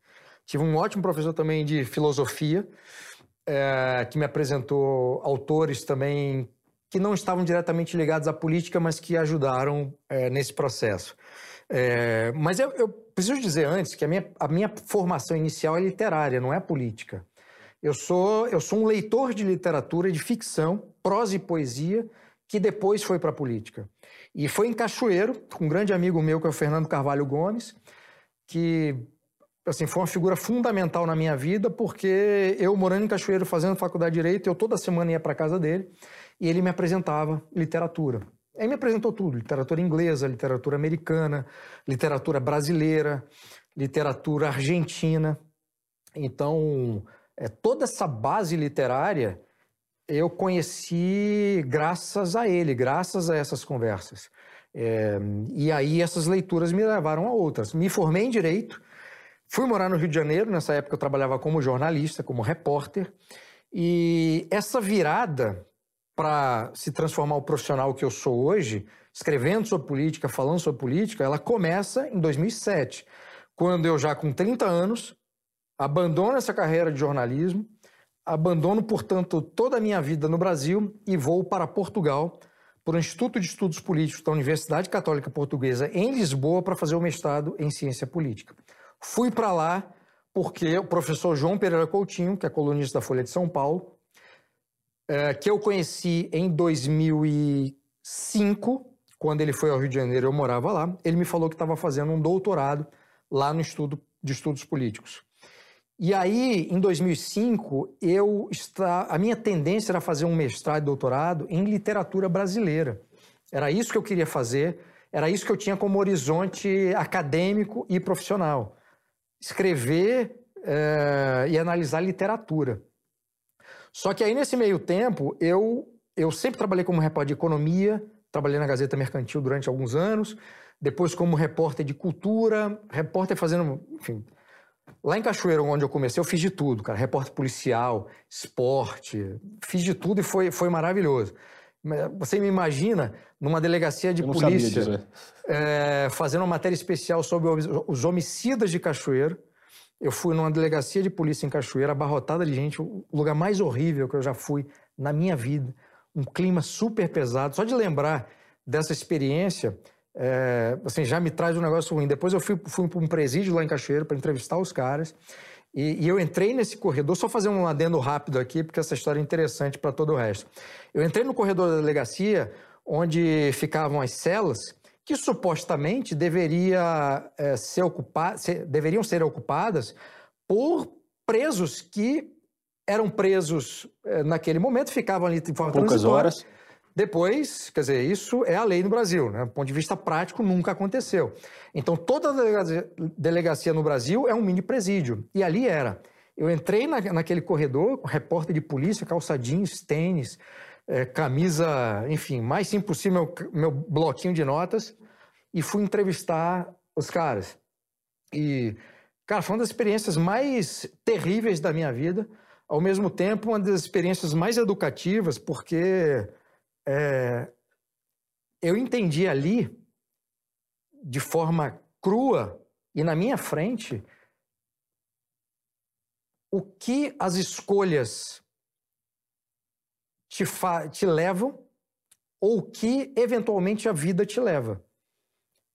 Tive um ótimo professor também de filosofia, é, que me apresentou autores também que não estavam diretamente ligados à política, mas que ajudaram é, nesse processo. É, mas eu, eu, preciso dizer antes que a minha, a minha formação inicial é literária, não é política. Eu sou, eu sou um leitor de literatura, de ficção, prosa e poesia, que depois foi para a política. E foi em Cachoeiro, com um grande amigo meu, que é o Fernando Carvalho Gomes, que assim, foi uma figura fundamental na minha vida, porque eu, morando em Cachoeiro, fazendo faculdade de Direito, eu toda semana ia para casa dele e ele me apresentava literatura. Aí me apresentou tudo: literatura inglesa, literatura americana, literatura brasileira, literatura argentina. Então, é, toda essa base literária eu conheci graças a ele, graças a essas conversas. É, e aí essas leituras me levaram a outras. Me formei em Direito, fui morar no Rio de Janeiro, nessa época eu trabalhava como jornalista, como repórter, e essa virada para se transformar o profissional que eu sou hoje, escrevendo sobre política, falando sobre política, ela começa em 2007, quando eu já com 30 anos abandono essa carreira de jornalismo, abandono, portanto, toda a minha vida no Brasil e vou para Portugal, para o Instituto de Estudos Políticos da Universidade Católica Portuguesa em Lisboa para fazer o mestrado em ciência política. Fui para lá porque o professor João Pereira Coutinho, que é colunista da Folha de São Paulo, é, que eu conheci em 2005, quando ele foi ao Rio de Janeiro, eu morava lá, ele me falou que estava fazendo um doutorado lá no estudo de estudos políticos. E aí, em 2005, eu está, a minha tendência era fazer um mestrado e doutorado em literatura brasileira. Era isso que eu queria fazer, era isso que eu tinha como horizonte acadêmico e profissional escrever é, e analisar literatura. Só que aí, nesse meio tempo, eu, eu sempre trabalhei como repórter de economia, trabalhei na Gazeta Mercantil durante alguns anos, depois como repórter de cultura, repórter fazendo, enfim... Lá em Cachoeiro, onde eu comecei, eu fiz de tudo, cara. Repórter policial, esporte, fiz de tudo e foi, foi maravilhoso. Você me imagina numa delegacia de polícia é, fazendo uma matéria especial sobre os homicidas de Cachoeiro. Eu fui numa delegacia de polícia em Cachoeiro, abarrotada de gente, o lugar mais horrível que eu já fui na minha vida. Um clima super pesado. Só de lembrar dessa experiência, é, assim, já me traz um negócio ruim. Depois eu fui, fui para um presídio lá em Cachoeiro para entrevistar os caras. E, e, eu entrei nesse corredor, só fazer um adendo rápido aqui, porque essa história é interessante para todo o resto. Eu entrei no corredor da delegacia, onde ficavam as celas, que supostamente deveria, é, ser ocupa ser, deveriam ser ocupadas por presos que eram presos é, naquele momento, ficavam ali de forma Poucas horas. Depois, quer dizer, isso é a lei no Brasil, né? Do ponto de vista prático, nunca aconteceu. Então, toda delegacia no Brasil é um mini presídio. E ali era. Eu entrei na, naquele corredor, repórter de polícia, calça jeans, tênis, é, camisa, enfim, mais simples possível, meu, meu bloquinho de notas, e fui entrevistar os caras. E, cara, foi uma das experiências mais terríveis da minha vida, ao mesmo tempo, uma das experiências mais educativas, porque é, eu entendi ali, de forma crua e na minha frente, o que as escolhas te, te levam ou que eventualmente a vida te leva.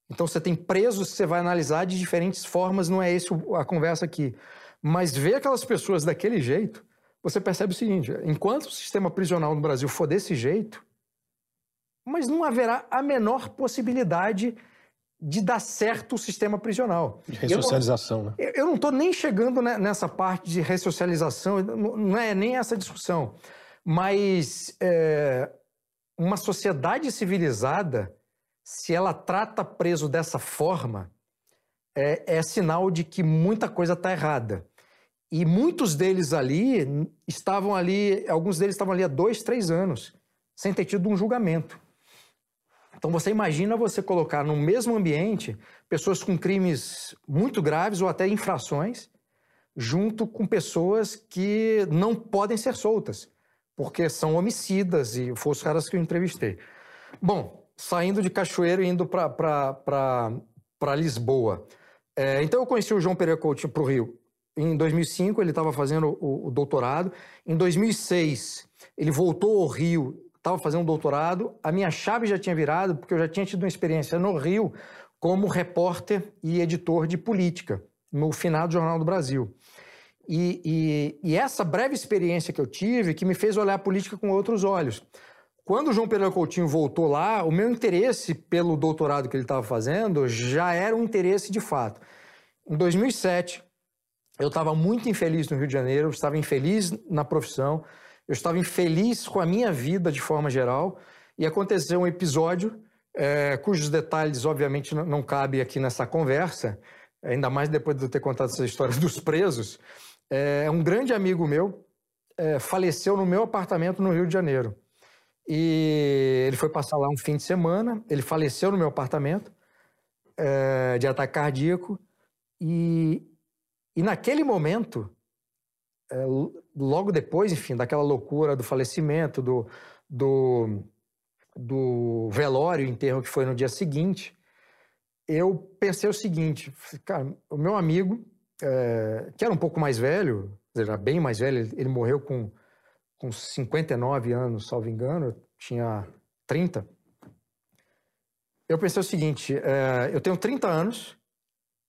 Então você tem presos que você vai analisar de diferentes formas, não é esse a conversa aqui. Mas ver aquelas pessoas daquele jeito, você percebe o seguinte: enquanto o sistema prisional no Brasil for desse jeito, mas não haverá a menor possibilidade de dar certo o sistema prisional. De ressocialização, né? eu, né? Eu não estou nem chegando nessa parte de ressocialização, não é nem essa discussão. Mas é, uma sociedade civilizada, se ela trata preso dessa forma, é, é sinal de que muita coisa está errada. E muitos deles ali estavam ali, alguns deles estavam ali há dois, três anos, sem ter tido um julgamento. Então você imagina você colocar no mesmo ambiente pessoas com crimes muito graves ou até infrações, junto com pessoas que não podem ser soltas, porque são homicidas e foram os caras que eu entrevistei. Bom, saindo de Cachoeiro e indo para Lisboa. É, então eu conheci o João Pereira Coutinho para o Rio. Em 2005 ele estava fazendo o, o doutorado. Em 2006 ele voltou ao Rio estava fazendo um doutorado, a minha chave já tinha virado, porque eu já tinha tido uma experiência no Rio como repórter e editor de política, no finado Jornal do Brasil. E, e, e, essa breve experiência que eu tive que me fez olhar a política com outros olhos. Quando o João Pedro Coutinho voltou lá, o meu interesse pelo doutorado que ele estava fazendo já era um interesse de fato. Em 2007, eu estava muito infeliz no Rio de Janeiro, eu estava infeliz na profissão, eu estava infeliz com a minha vida de forma geral e aconteceu um episódio é, cujos detalhes, obviamente, não, não cabem aqui nessa conversa, ainda mais depois de eu ter contado essa história dos presos. É, um grande amigo meu é, faleceu no meu apartamento no Rio de Janeiro. E ele foi passar lá um fim de semana, ele faleceu no meu apartamento é, de ataque cardíaco e, e naquele momento, é, logo depois, enfim, daquela loucura do falecimento, do, do, do velório, enterro que foi no dia seguinte, eu pensei o seguinte, cara, o meu amigo, é, que era um pouco mais velho, era bem mais velho, ele, ele morreu com, com 59 anos, salvo engano, eu tinha 30. Eu pensei o seguinte, é, eu tenho 30 anos,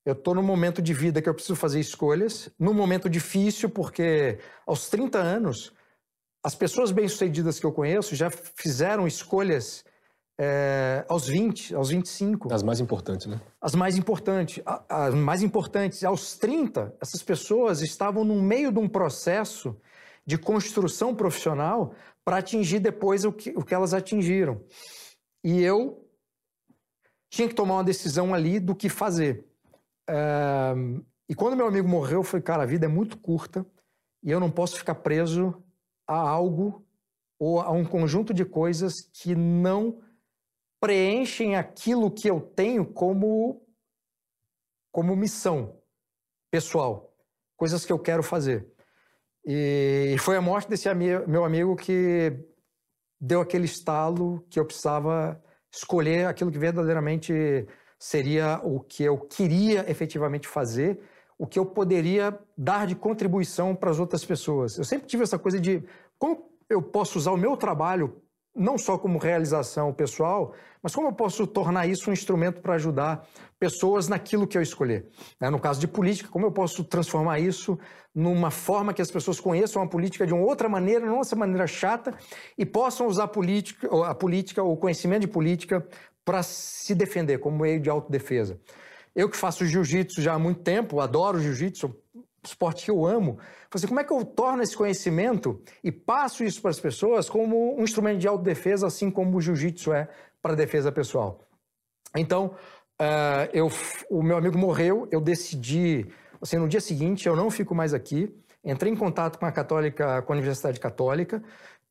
eu estou num momento de vida que eu preciso fazer escolhas, num momento difícil, porque aos 30 anos, as pessoas bem-sucedidas que eu conheço já fizeram escolhas é, aos 20, aos 25. As mais importantes, né? As mais importantes. As mais importantes. Aos 30, essas pessoas estavam no meio de um processo de construção profissional para atingir depois o que, o que elas atingiram. E eu tinha que tomar uma decisão ali do que fazer. É, e quando meu amigo morreu, eu falei, cara, a vida é muito curta e eu não posso ficar preso a algo ou a um conjunto de coisas que não preenchem aquilo que eu tenho como, como missão pessoal, coisas que eu quero fazer. E foi a morte desse meu amigo que deu aquele estalo que eu precisava escolher aquilo que verdadeiramente seria o que eu queria efetivamente fazer, o que eu poderia dar de contribuição para as outras pessoas. Eu sempre tive essa coisa de como eu posso usar o meu trabalho não só como realização pessoal, mas como eu posso tornar isso um instrumento para ajudar pessoas naquilo que eu escolher. Né? No caso de política, como eu posso transformar isso numa forma que as pessoas conheçam a política de uma outra maneira, não essa maneira chata, e possam usar a política, a política, o conhecimento de política para se defender como meio de autodefesa. Eu que faço jiu-jitsu já há muito tempo, adoro jiu-jitsu, esporte que eu amo. Assim, como é que eu torno esse conhecimento e passo isso para as pessoas como um instrumento de autodefesa, assim como o jiu-jitsu é para defesa pessoal? Então, uh, eu, o meu amigo morreu, eu decidi, assim, no dia seguinte, eu não fico mais aqui. Entrei em contato com a Católica, com a Universidade Católica,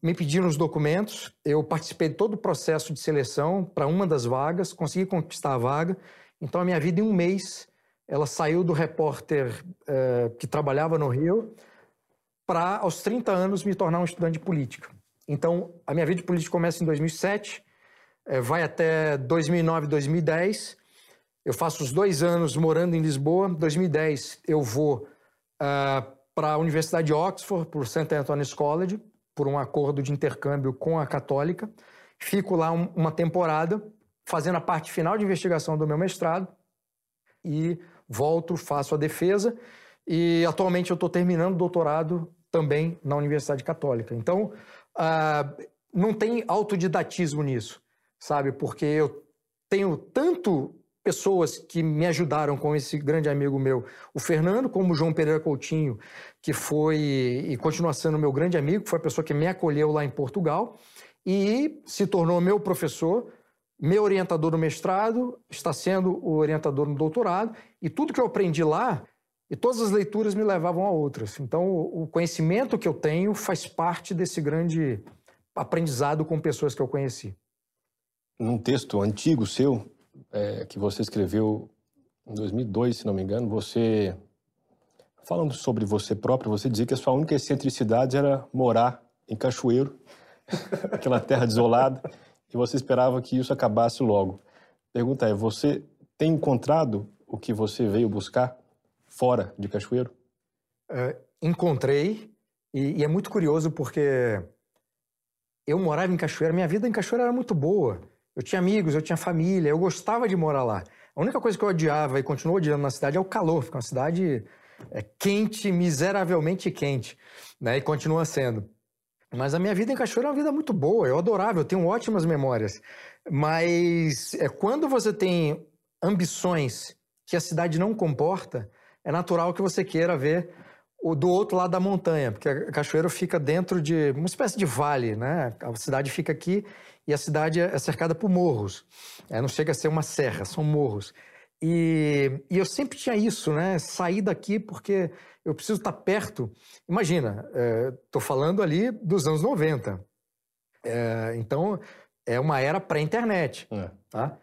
me pediram os documentos, eu participei de todo o processo de seleção para uma das vagas, consegui conquistar a vaga. Então, a minha vida em um mês ela saiu do repórter uh, que trabalhava no Rio para, aos 30 anos, me tornar um estudante de política. Então, a minha vida de política começa em 2007, uh, vai até 2009, 2010. Eu faço os dois anos morando em Lisboa. Em 2010, eu vou uh, para a Universidade de Oxford, por St. Anthony's College, por um acordo de intercâmbio com a Católica. Fico lá um, uma temporada, fazendo a parte final de investigação do meu mestrado. E volto, faço a defesa e atualmente eu estou terminando o doutorado também na Universidade Católica. Então, uh, não tem autodidatismo nisso, sabe? Porque eu tenho tanto pessoas que me ajudaram com esse grande amigo meu, o Fernando, como o João Pereira Coutinho, que foi e continua sendo meu grande amigo, foi a pessoa que me acolheu lá em Portugal e se tornou meu professor meu orientador no mestrado está sendo o orientador no doutorado, e tudo que eu aprendi lá, e todas as leituras me levavam a outras. Então, o conhecimento que eu tenho faz parte desse grande aprendizado com pessoas que eu conheci. Num texto antigo seu, é, que você escreveu em 2002, se não me engano, você, falando sobre você próprio, você dizia que a sua única excentricidade era morar em Cachoeiro, aquela terra desolada e você esperava que isso acabasse logo. Pergunta é: você tem encontrado o que você veio buscar fora de Cachoeiro? É, encontrei, e, e, é muito curioso porque eu morava em Cachoeiro, minha vida em Cachoeiro era muito boa. Eu tinha amigos, eu tinha família, eu gostava de morar lá. A única coisa que eu odiava e continuo odiando na cidade é o calor, fica uma cidade é, quente, miseravelmente quente, né? E continua sendo. Mas a minha vida em Cachoeira é uma vida muito boa, eu adorava, eu tenho ótimas memórias. Mas é, quando você tem ambições que a cidade não comporta, é natural que você queira ver o do outro lado da montanha, porque a Cachoeiro fica dentro de uma espécie de vale, né? A cidade fica aqui e a cidade é cercada por morros. É, não chega a ser uma serra, são morros. E, e, eu sempre tinha isso, né? Sair daqui porque eu preciso estar perto. Imagina, estou é, falando ali dos anos 90. É, então, é uma era pré-internet. É. Tá?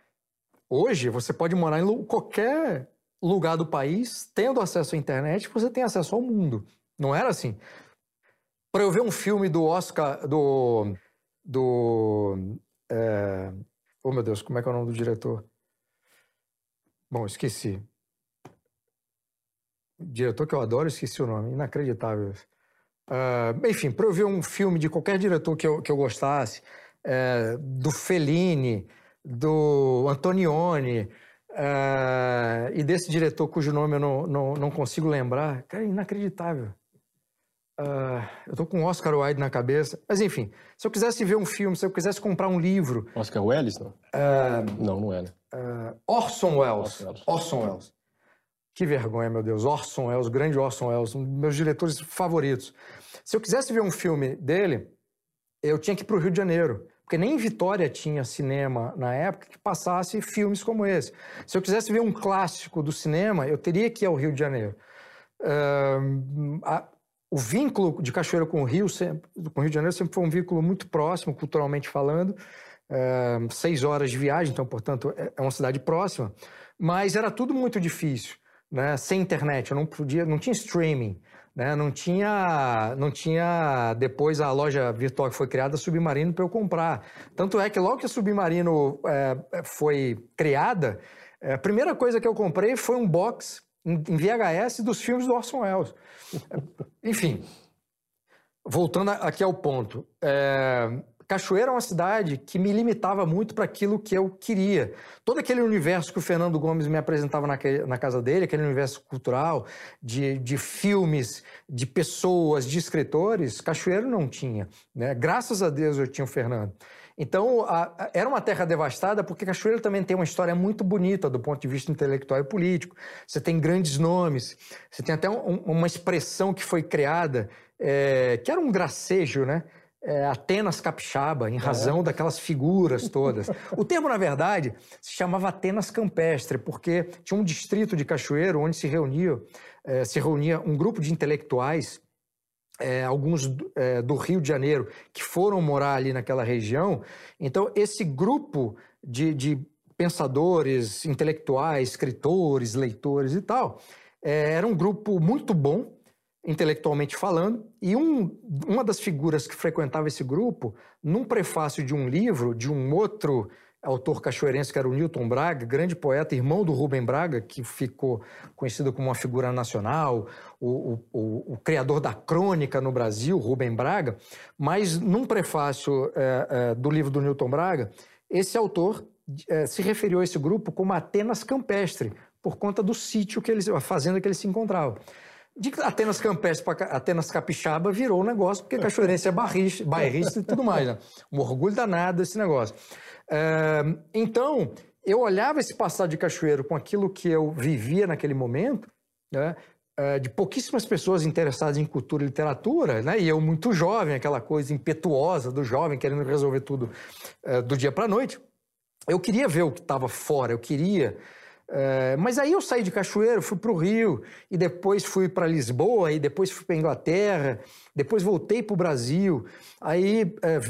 Hoje, você pode morar em qualquer lugar do país, tendo acesso à internet, você tem acesso ao mundo. Não era assim. Para eu ver um filme do Oscar, do. do é... Oh, meu Deus, como é que é o nome do diretor? Bom, esqueci. Diretor que eu adoro, esqueci o nome. Inacreditável. Uh, enfim, para eu ver um filme de qualquer diretor que eu, que eu gostasse, é, do Fellini, do Antonioni, é, e desse diretor cujo nome eu não, não, não consigo lembrar, cara, é inacreditável. Uh, eu tô com Oscar Wilde na cabeça. Mas enfim, se eu quisesse ver um filme, se eu quisesse comprar um livro. Oscar Welles, não? Uh, não, não é, né? Uh, Orson Welles. Orson Welles. Que vergonha, meu Deus. Orson Welles, grande Orson Welles, um dos meus diretores favoritos. Se eu quisesse ver um filme dele, eu tinha que ir para o Rio de Janeiro. Porque nem em Vitória tinha cinema na época que passasse filmes como esse. Se eu quisesse ver um clássico do cinema, eu teria que ir ao Rio de Janeiro. Uh, a, o vínculo de Cachoeira com o Rio, sempre, com o Rio de Janeiro, sempre foi um vínculo muito próximo, culturalmente falando. Uh, seis horas de viagem, então, portanto, é, é uma cidade próxima. Mas era tudo muito difícil, né? Sem internet, eu não podia, não tinha streaming. Né? Não tinha, não tinha depois a loja virtual que foi criada Submarino para eu comprar. Tanto é que logo que a Submarino é, foi criada, é, a primeira coisa que eu comprei foi um box em, VHS dos filmes do Orson Welles. Enfim, voltando aqui ao ponto. É, Cachoeira é uma cidade que me limitava muito para aquilo que eu queria. Todo aquele universo que o Fernando Gomes me apresentava na, na casa dele, aquele universo cultural, de, de filmes, de pessoas, de escritores, Cachoeira não tinha. Né? Graças a Deus eu tinha o Fernando. Então, a, a, era uma terra devastada porque Cachoeira também tem uma história muito bonita do ponto de vista intelectual e político. Você tem grandes nomes, você tem até um, uma expressão que foi criada, é, que era um gracejo, né? É, Atenas Capixaba, em razão é. daquelas figuras todas. O termo, na verdade, se chamava Atenas Campestre, porque tinha um distrito de Cachoeiro onde se reunia, é, se reunia um grupo de intelectuais, é, alguns é, do Rio de Janeiro, que foram morar ali naquela região. Então, esse grupo de, de pensadores, intelectuais, escritores, leitores e tal, é, era um grupo muito bom, intelectualmente falando, e um, uma das figuras que frequentava esse grupo, num prefácio de um livro de um outro autor cachoeirense, que era o Newton Braga, grande poeta, irmão do Rubem Braga, que ficou conhecido como uma figura nacional, o, o, o, criador da crônica no Brasil, Rubem Braga, mas num prefácio é, é, do livro do Newton Braga, esse autor é, se referiu a esse grupo como Atenas Campestre, por conta do sítio que eles, a fazenda que eles se encontravam. De Atenas Campestre para Atenas Capixaba virou um negócio, porque Cachoeirense é bairrista e tudo mais. Né? Um orgulho danado esse negócio. É, então, eu olhava esse passado de Cachoeiro com aquilo que eu vivia naquele momento, né? É, de pouquíssimas pessoas interessadas em cultura e literatura, né? e eu muito jovem, aquela coisa impetuosa do jovem querendo resolver tudo é, do dia para a noite. Eu queria ver o que estava fora, eu queria é, mas aí eu saí de Cachoeiro, fui para o Rio, e depois fui para Lisboa, e depois fui para Inglaterra, depois voltei para o Brasil. Aí, é,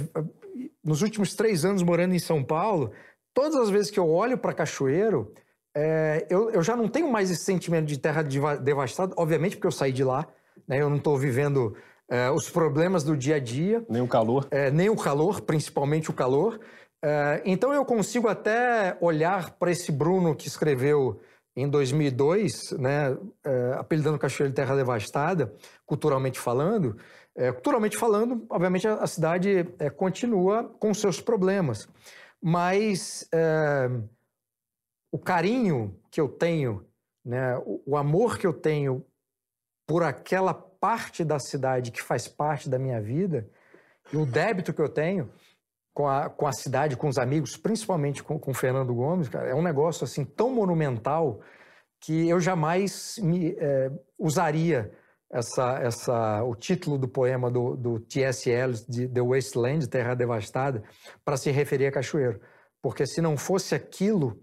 nos últimos três anos morando em São Paulo, todas as vezes que eu olho para Cachoeiro, é, eu, eu, já não tenho mais esse sentimento de terra devastada, obviamente porque eu saí de lá, né, eu não estou vivendo é, os problemas do dia a dia. Nem o calor. É, nem o calor, principalmente o calor. É, então eu consigo até olhar para esse Bruno que escreveu em 2002, né, é, apelidando Cachoeira de Terra Devastada, culturalmente falando. É, culturalmente falando, obviamente a, cidade é, continua com seus problemas, mas é, o carinho que eu tenho, né, o, o amor que eu tenho por aquela parte da cidade que faz parte da minha vida, e o débito que eu tenho, com a, com a cidade, com os amigos, principalmente com, com o Fernando Gomes, cara, é um negócio assim tão monumental que eu jamais me, é, usaria essa, essa, o título do poema do, do T.S. Eliot, de The Wasteland, Terra Devastada, para se referir a Cachoeiro. Porque se não fosse aquilo,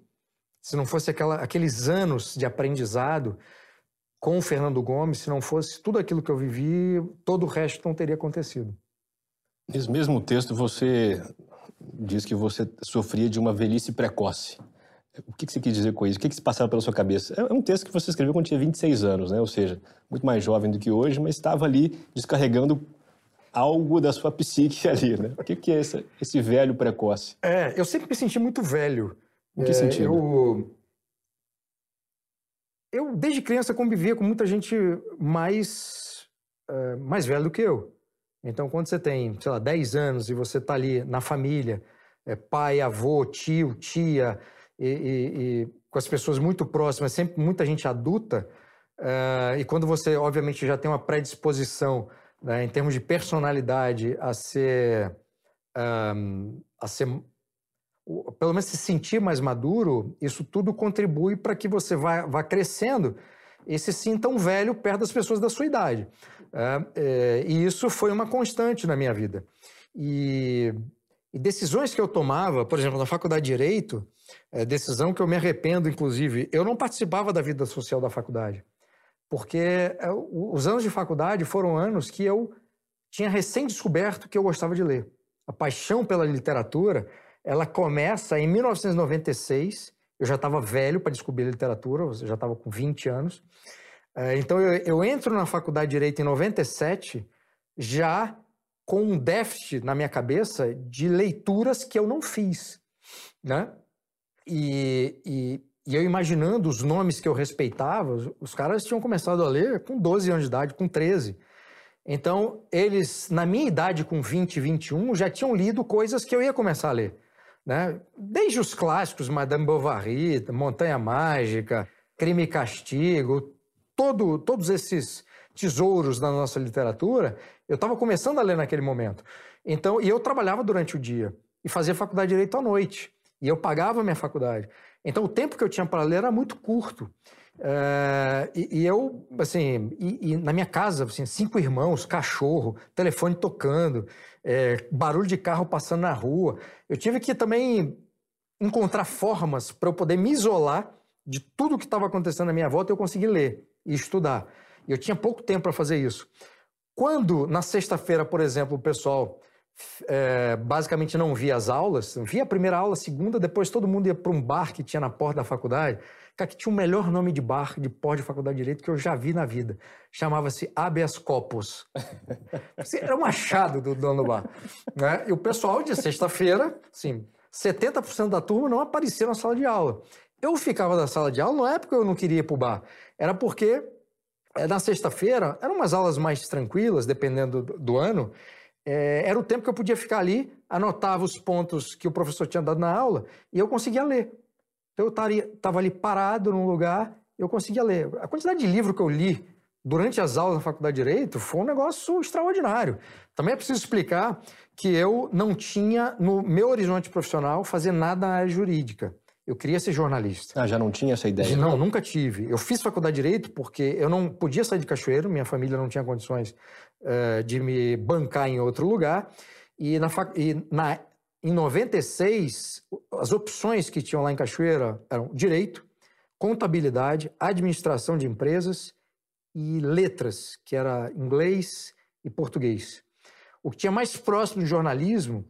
se não fosse aquela, aqueles anos de aprendizado com o Fernando Gomes, se não fosse tudo aquilo que eu vivi, todo o resto não teria acontecido. Nesse mesmo texto, você diz que você sofria de uma velhice precoce. O que, você quis dizer com isso? O que, se passava pela sua cabeça? É um texto que você escreveu quando tinha 26 anos, né? ou seja, muito mais jovem do que hoje, mas estava ali descarregando algo da sua psique ali. Né? O que, que é esse, esse velho precoce? É, eu sempre me senti muito velho. Em que é, sentido? Eu, eu, desde criança, convivia com muita gente mais, uh, mais velha do que eu. Então, quando você tem, sei lá, 10 anos e você está ali na família, é, pai, avô, tio, tia, e, e, e, com as pessoas muito próximas, sempre muita gente adulta, uh, e quando você, obviamente, já tem uma predisposição né, em termos de personalidade a ser, um, a ser pelo menos se sentir mais maduro, isso tudo contribui para que você vá, vá crescendo e se sinta um velho perto das pessoas da sua idade. É, é, e isso foi uma constante na minha vida. E, e, decisões que eu tomava, por exemplo, na faculdade de Direito, é, decisão que eu me arrependo, inclusive, eu não participava da vida social da faculdade, porque é, os anos de faculdade foram anos que eu tinha recém descoberto que eu gostava de ler. A paixão pela literatura, ela começa em 1996, eu já estava velho para descobrir literatura, eu já estava com 20 anos, é, então eu, eu entro na faculdade de Direito em 97, já com um déficit na minha cabeça de leituras que eu não fiz, né? E, e, e, eu imaginando os nomes que eu respeitava, os, os, caras tinham começado a ler com 12 anos de idade, com 13. Então, eles, na minha idade, com 20, 21, já tinham lido coisas que eu ia começar a ler. Né? Desde os clássicos, Madame Bovary, Montanha Mágica, Crime e Castigo, todo, todos esses tesouros da nossa literatura, eu estava começando a ler naquele momento. Então, e eu trabalhava durante o dia e fazia faculdade de direito à noite. E eu pagava minha faculdade. Então, o tempo que eu tinha para ler era muito curto. É, e, e, eu, assim, e, e, na minha casa, assim, cinco irmãos, cachorro, telefone tocando, é, barulho de carro passando na rua. Eu tive que também encontrar formas para eu poder me isolar de tudo que estava acontecendo na minha volta e eu conseguir ler e estudar. E eu tinha pouco tempo para fazer isso. Quando, na sexta-feira, por exemplo, o pessoal é, basicamente não via as aulas, via a primeira aula, a segunda, depois todo mundo ia para um bar que tinha na porta da faculdade, cara, que tinha o melhor nome de bar, de pós de faculdade de Direito que eu já vi na vida. Chamava-se Habeas Corpus. Era um achado do dono do bar. Né? E o pessoal de sexta-feira, assim, 70% da turma não aparecia na sala de aula. Eu ficava na sala de aula, não é porque eu não queria ir para o bar, era porque é, na sexta-feira eram umas aulas mais tranquilas, dependendo do, do ano. É, era o tempo que eu podia ficar ali, anotava os pontos que o professor tinha dado na aula e eu conseguia ler. Então eu estava ali parado num lugar eu conseguia ler. A quantidade de livro que eu li durante as aulas da Faculdade de Direito foi um negócio extraordinário. Também é preciso explicar que eu não tinha, no meu horizonte profissional, fazer nada na área jurídica. Eu queria ser jornalista. Ah, já não tinha essa ideia? Não, nunca tive. Eu fiz faculdade de Direito porque eu não podia sair de Cachoeiro, minha família não tinha condições uh, de me bancar em outro lugar. E, na, e na, em 96, as opções que tinham lá em Cachoeira eram Direito, Contabilidade, Administração de Empresas e Letras, que era inglês e português. O que tinha mais próximo de jornalismo,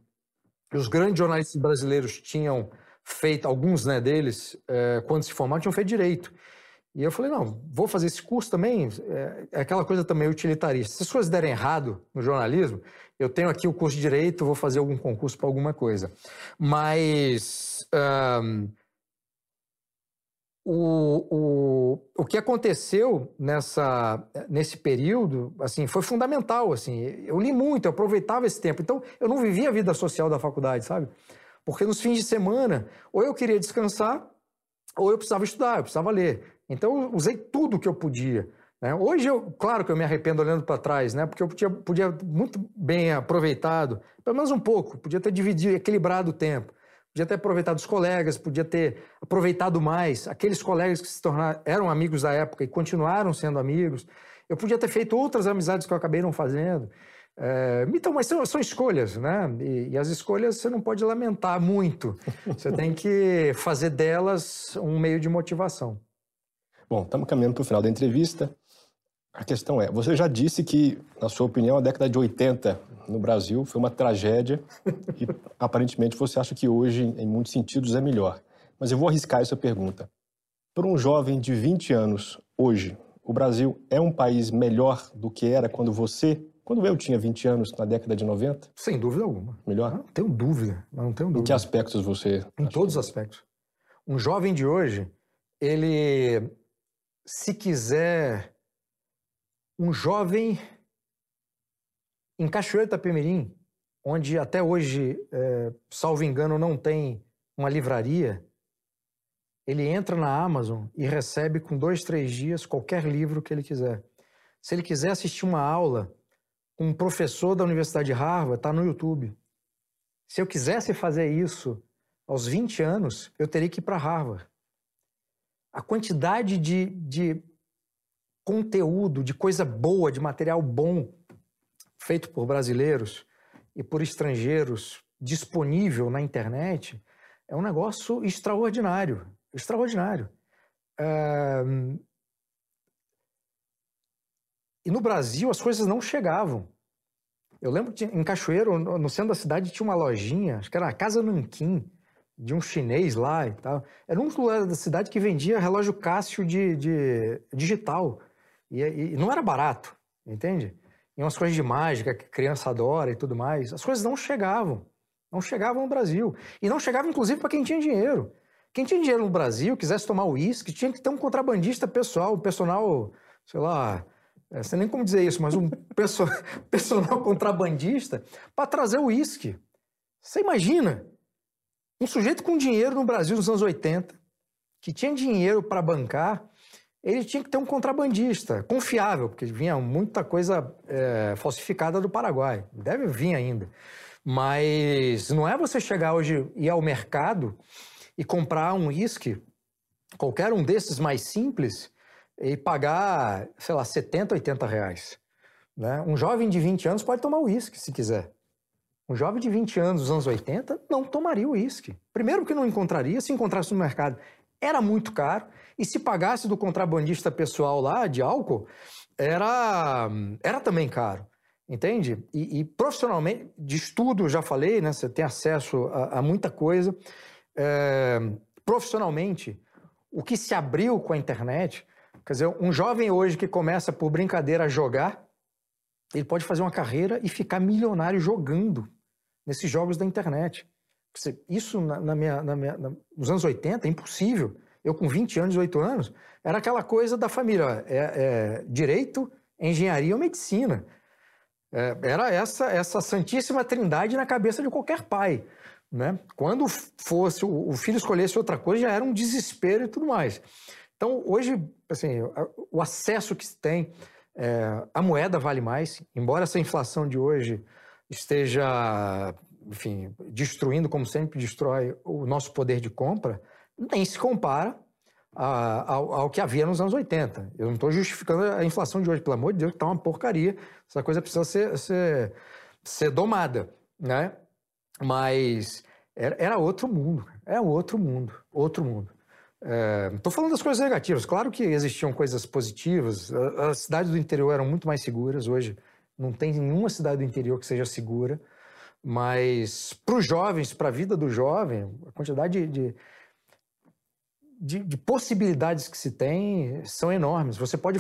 os grandes jornalistas brasileiros tinham feito, alguns né, deles, é, quando se formaram, tinham feito direito. E eu falei, não, vou fazer esse curso também, é, é, aquela coisa também utilitarista. Se as coisas derem errado no jornalismo, eu tenho aqui o curso de Direito, vou fazer algum concurso para alguma coisa. Mas um, o, o, o que aconteceu nessa, nesse período assim, foi fundamental. Assim, eu li muito, eu aproveitava esse tempo. Então, eu não vivia a vida social da faculdade, sabe? Porque nos fins de semana, ou eu queria descansar, ou eu precisava estudar, eu precisava ler. Então, eu usei tudo que eu podia. Né? Hoje, eu, claro que eu me arrependo olhando para trás, né? porque eu podia, podia muito bem aproveitado, pelo menos um pouco, podia ter dividido, equilibrado o tempo. Podia ter aproveitado os colegas, podia ter aproveitado mais aqueles colegas que se tornaram, eram amigos da época e continuaram sendo amigos. Eu podia ter feito outras amizades que eu acabei não fazendo. É, então, mas são, são escolhas, né? E, e, as escolhas você não pode lamentar muito. Você tem que fazer delas um meio de motivação. Bom, estamos caminhando para o final da entrevista. A questão é, você já disse que, na sua opinião, a década de 80 no Brasil, foi uma tragédia e aparentemente você acha que hoje, em muitos sentidos, é melhor. Mas eu vou arriscar essa pergunta. Para um jovem de 20 anos, hoje, o Brasil é um país melhor do que era quando você, quando eu tinha 20 anos, na década de 90? Sem dúvida alguma. Melhor? Não tenho dúvida, não tenho dúvida. Em que aspectos você... Em todos os aspectos. Um jovem de hoje, ele, se quiser, um jovem em Cachoeira Itapemirim, onde até hoje, é, salvo engano, não tem uma livraria, ele entra na Amazon e recebe com dois, três dias qualquer livro que ele quiser. Se ele quiser assistir uma aula com um professor da Universidade de Harvard, está no YouTube. Se eu quisesse fazer isso aos 20 anos, eu teria que ir para Harvard. A quantidade de, de conteúdo, de coisa boa, de material bom feito por brasileiros e por estrangeiros disponível na internet é um negócio extraordinário extraordinário. E no Brasil as coisas não chegavam. Eu lembro que em Cachoeiro, no centro da cidade, tinha uma lojinha, acho que era a Casa Nanquim, de um chinês lá e tal. Era um lugar da cidade que vendia relógio Cássio de, de digital. E, e, não era barato, entende? E umas coisas de mágica que criança adora e tudo mais. As coisas não chegavam. Não chegavam no Brasil. E não chegavam, inclusive, para quem tinha dinheiro. Quem tinha dinheiro no Brasil, quisesse tomar uísque, tinha que ter um contrabandista pessoal, personal, sei lá, é, sei nem como dizer isso, mas um personal contrabandista para trazer o uísque. Você imagina? Um sujeito com dinheiro no Brasil nos anos 80, que tinha dinheiro para bancar, ele tinha que ter um contrabandista confiável, porque vinha muita coisa é, falsificada do Paraguai. Deve vir ainda. Mas não é você chegar hoje e ir ao mercado e comprar um uísque, qualquer um desses mais simples, e pagar, sei lá, 70, 80 reais. Né? Um jovem de 20 anos pode tomar uísque se quiser. Um jovem de 20 anos dos anos 80 não tomaria uísque. Primeiro que não encontraria, se encontrasse no mercado, era muito caro, e se pagasse do contrabandista pessoal lá de álcool, era, era também caro. Entende? E, e profissionalmente, de estudo, já falei, né? Você tem acesso a, a muita coisa é, profissionalmente, o que se abriu com a internet, quer dizer, um jovem hoje que começa por brincadeira a jogar, ele pode fazer uma carreira e ficar milionário jogando nesses jogos da internet. Isso na, na minha, na minha, na, nos anos 80 é impossível. Eu com 20 anos, 18 anos, era aquela coisa da família, é, é direito, engenharia ou medicina. É, era essa, essa santíssima trindade na cabeça de qualquer pai. Né? Quando fosse o filho escolhesse outra coisa, já era um desespero e tudo mais. Então, hoje, assim, o acesso que se tem, é, a moeda vale mais, embora essa inflação de hoje esteja, enfim, destruindo, como sempre destrói, o nosso poder de compra, nem se compara a, ao, ao, que havia nos anos 80. Eu não estou justificando a inflação de hoje, pelo amor de Deus, que está uma porcaria. Essa coisa precisa ser, ser, ser domada, né? Mas era, era outro mundo, é outro mundo, outro mundo. Estou é, falando das coisas negativas. Claro que existiam coisas positivas. As cidades do interior eram muito mais seguras. Hoje não tem nenhuma cidade do interior que seja segura. Mas para os jovens, para a vida do jovem, a quantidade de, de, de, possibilidades que se tem são enormes. Você pode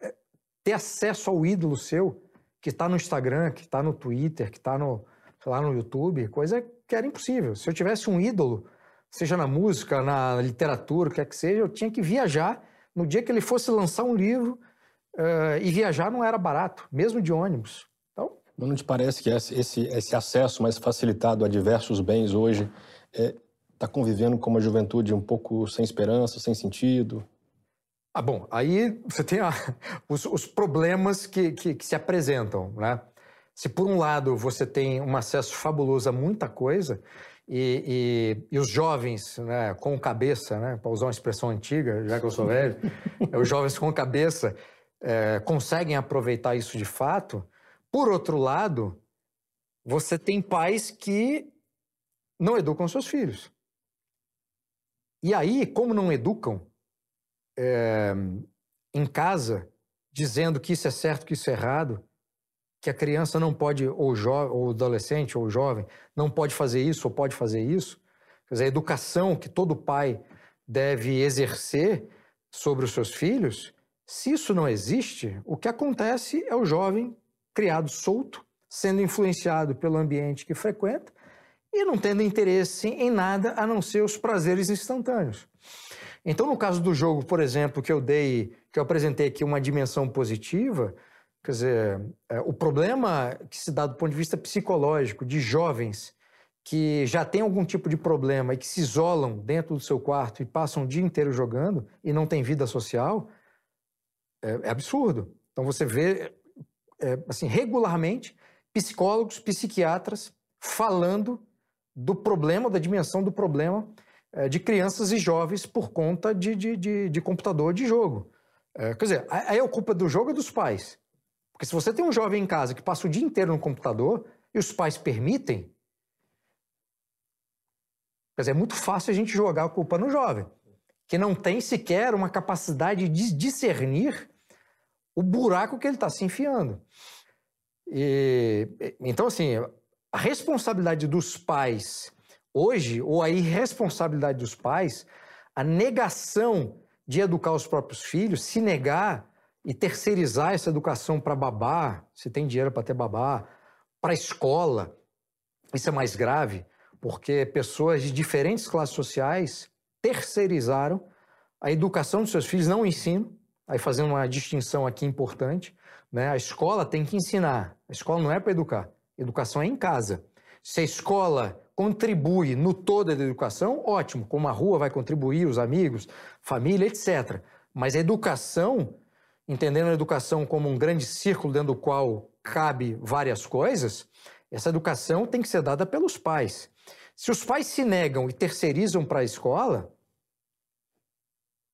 é, ter acesso ao ídolo seu que está no Instagram, que está no Twitter, que está no, lá no YouTube, coisa que era impossível. Se eu tivesse um ídolo, seja na música, na literatura, o que é que seja, eu tinha que viajar. No dia que ele fosse lançar um livro, uh, e viajar não era barato, mesmo de ônibus. Então, não te parece que esse, esse acesso mais facilitado a diversos bens hoje está é, tá convivendo com uma juventude um pouco sem esperança, sem sentido? Ah, bom, aí você tem a, os, os, problemas que, que, que se apresentam, né? Se por um lado você tem um acesso fabuloso a muita coisa, e, e, e os jovens né, com cabeça, né, para usar uma expressão antiga, já que eu sou velho, os jovens com cabeça é, conseguem aproveitar isso de fato. Por outro lado, você tem pais que não educam seus filhos. E aí, como não educam é, em casa, dizendo que isso é certo, que isso é errado, que a criança não pode, ou, ou adolescente, ou jovem, não pode fazer isso ou pode fazer isso. Quer dizer, a educação que todo pai deve exercer sobre os seus filhos, se isso não existe, o que acontece é o jovem criado solto, sendo influenciado pelo ambiente que frequenta e não tendo interesse em nada a não ser os prazeres instantâneos. Então, no caso do jogo, por exemplo, que eu dei, que eu apresentei aqui uma dimensão positiva, Quer dizer, é, o problema que se dá do ponto de vista psicológico de jovens que já têm algum tipo de problema e que se isolam dentro do seu quarto e passam o dia inteiro jogando e não têm vida social, é, é absurdo. Então você vê, é, assim, regularmente, psicólogos, psiquiatras falando do problema, da dimensão do problema é, de crianças e jovens por conta de, de, de, de computador de jogo. É, quer dizer, aí a culpa do jogo é dos pais. Porque se você tem um jovem em casa que passa o dia inteiro no computador e os pais permitem, quer dizer, é muito fácil a gente jogar a culpa no jovem, que não tem sequer uma capacidade de discernir o buraco que ele está se enfiando. E, então, assim, a responsabilidade dos pais hoje, ou a irresponsabilidade dos pais, a negação de educar os próprios filhos, se negar e terceirizar essa educação para babá, se tem dinheiro para ter babá, para a escola, isso é mais grave, porque pessoas de diferentes classes sociais terceirizaram a educação dos seus filhos, não o ensino, aí fazendo uma distinção aqui importante, né? a escola tem que ensinar, a escola não é para educar, educação é em casa. Se a escola contribui no todo da educação, ótimo, como a rua vai contribuir, os amigos, família, etc. Mas a educação entendendo a educação como um grande círculo dentro do qual cabe várias coisas, essa educação tem que ser dada pelos pais. Se os pais se negam e terceirizam para a escola,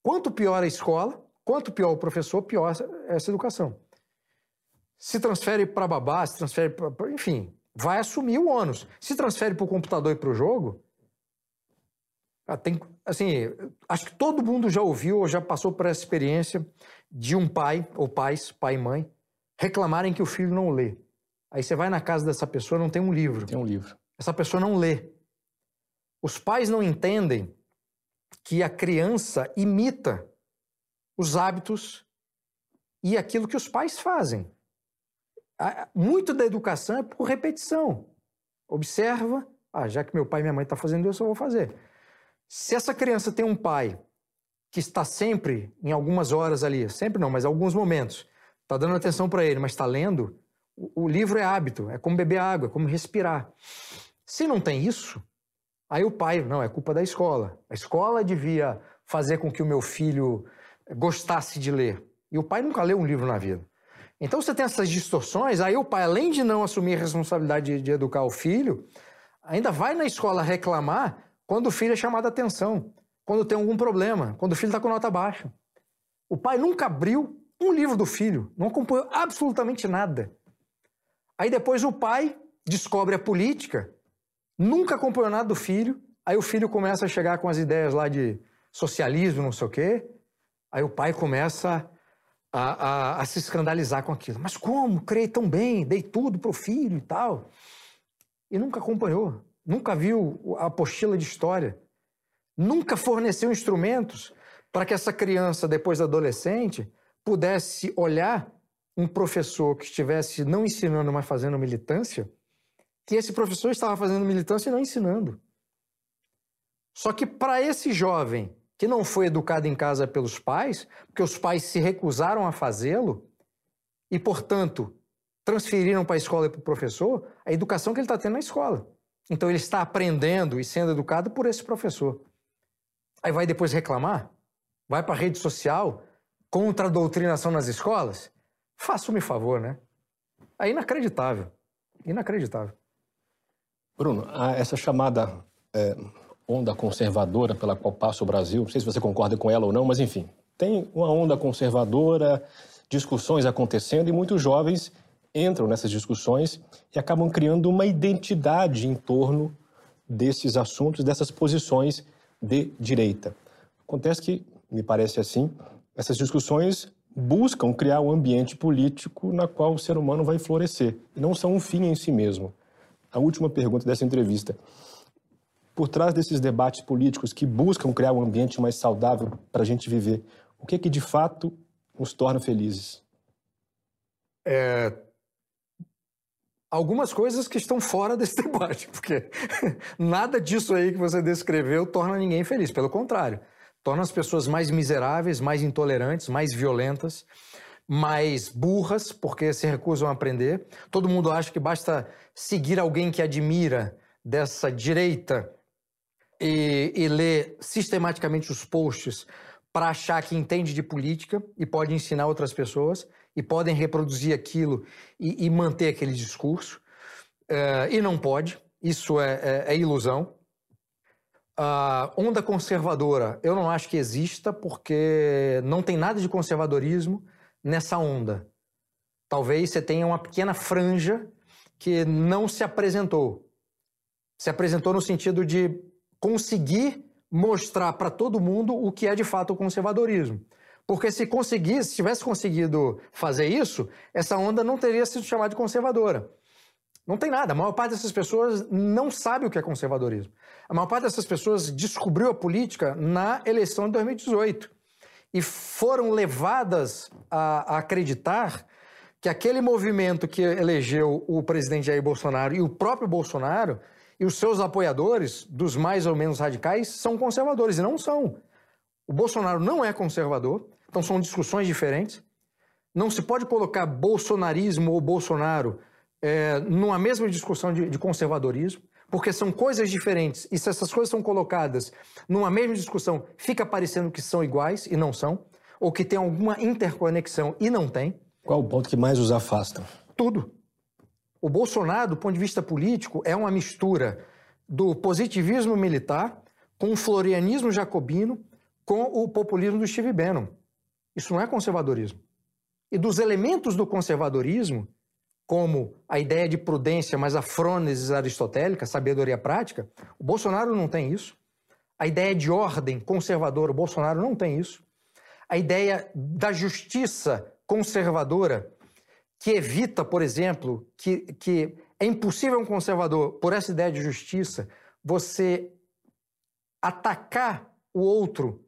quanto pior a escola, quanto pior o professor, pior essa educação. Se transfere para babá, se transfere para. Enfim, vai assumir o ônus. Se transfere para o computador e para o jogo, ah, tem, assim, acho que todo mundo já ouviu ou já passou por essa experiência de um pai ou pais, pai e mãe, reclamarem que o filho não lê. Aí você vai na casa dessa pessoa, não tem um livro. Tem um livro. Essa pessoa não lê. Os pais não entendem que a criança imita os hábitos e aquilo que os pais fazem. Muito da educação é por repetição. Observa, ah, já que meu pai e minha mãe estão tá fazendo isso, eu vou fazer. Se essa criança tem um pai que está sempre, em algumas horas ali, sempre não, mas alguns momentos, está dando atenção para ele, mas está lendo, o, o livro é hábito, é como beber água, é como respirar. Se não tem isso, aí o pai, não, é culpa da escola. A escola devia fazer com que o meu filho gostasse de ler. E o pai nunca leu um livro na vida. Então você tem essas distorções, aí o pai, além de não assumir a responsabilidade de, de educar o filho, ainda vai na escola reclamar quando o filho é chamado a atenção, quando tem algum problema, quando o filho está com nota baixa. O pai nunca abriu um livro do filho, não acompanhou absolutamente nada. Aí depois o pai descobre a política, nunca acompanhou nada do filho, aí o filho começa a chegar com as ideias lá de socialismo, não sei o quê, aí o pai começa a, a, a se escandalizar com aquilo. Mas como? Criei tão bem, dei tudo para o filho e tal. E nunca acompanhou nunca viu a apostila de história, nunca forneceu instrumentos para que essa criança, depois adolescente, pudesse olhar um professor que estivesse não ensinando, mas fazendo militância, que esse professor estava fazendo militância e não ensinando. Só que para esse jovem que não foi educado em casa pelos pais, porque os pais se recusaram a fazê-lo e, portanto, transferiram para a escola e para o professor a educação que ele está tendo na escola. Então ele está aprendendo e sendo educado por esse professor. Aí vai depois reclamar? Vai para a rede social contra a doutrinação nas escolas? Faça-me favor, né? É inacreditável. Inacreditável. Bruno, essa chamada é, onda conservadora pela qual passa o Brasil, não sei se você concorda com ela ou não, mas enfim, tem uma onda conservadora, discussões acontecendo e muitos jovens entram nessas discussões e acabam criando uma identidade em torno desses assuntos, dessas posições de direita. Acontece que, me parece assim, essas discussões buscam criar um ambiente político na qual o ser humano vai florescer. E não são um fim em si mesmo. A última pergunta dessa entrevista. Por trás desses debates políticos que buscam criar um ambiente mais saudável para a gente viver, o que é que de fato nos torna felizes? É, algumas coisas que estão fora desse debate, porque nada disso aí que você descreveu torna ninguém feliz, pelo contrário, torna as pessoas mais miseráveis, mais intolerantes, mais violentas, mais burras, porque se recusam a aprender. Todo mundo acha que basta seguir alguém que admira dessa direita e, e sistematicamente os posts para achar que entende de política e pode ensinar outras pessoas e podem reproduzir aquilo e, e manter aquele discurso. Uh, e não pode, isso é, é, é ilusão. Uh, onda conservadora, eu não acho que exista, porque não tem nada de conservadorismo nessa onda. Talvez você tenha uma pequena franja que não se apresentou. Se apresentou no sentido de conseguir mostrar para todo mundo o que é de fato o conservadorismo. Porque se conseguisse, se tivesse conseguido fazer isso, essa onda não teria sido chamada de conservadora. Não tem nada. A maior parte dessas pessoas não sabe o que é conservadorismo. A maior parte dessas pessoas descobriu a política na eleição de 2018 e foram levadas a, a acreditar que aquele movimento que elegeu o presidente Jair Bolsonaro e o próprio Bolsonaro e os seus apoiadores, dos mais ou menos radicais, são conservadores e não são. O Bolsonaro não é conservador, então são discussões diferentes. Não se pode colocar bolsonarismo ou Bolsonaro é, numa mesma discussão de, de conservadorismo, porque são coisas diferentes. E se essas coisas são colocadas numa mesma discussão, fica parecendo que são iguais e não são, ou que tem alguma interconexão e não tem. Qual o ponto que mais os afasta? Tudo. O Bolsonaro, do ponto de vista político, é uma mistura do positivismo militar com o florianismo jacobino com o populismo do Steve Bannon. Isso não é conservadorismo. E dos elementos do conservadorismo, como a ideia de prudência, mas a frônesis aristotélica, sabedoria prática, o Bolsonaro não tem isso. A ideia de ordem conservadora, o Bolsonaro não tem isso. A ideia da justiça conservadora, que evita, por exemplo, que, que é impossível um conservador, por essa ideia de justiça, você atacar o outro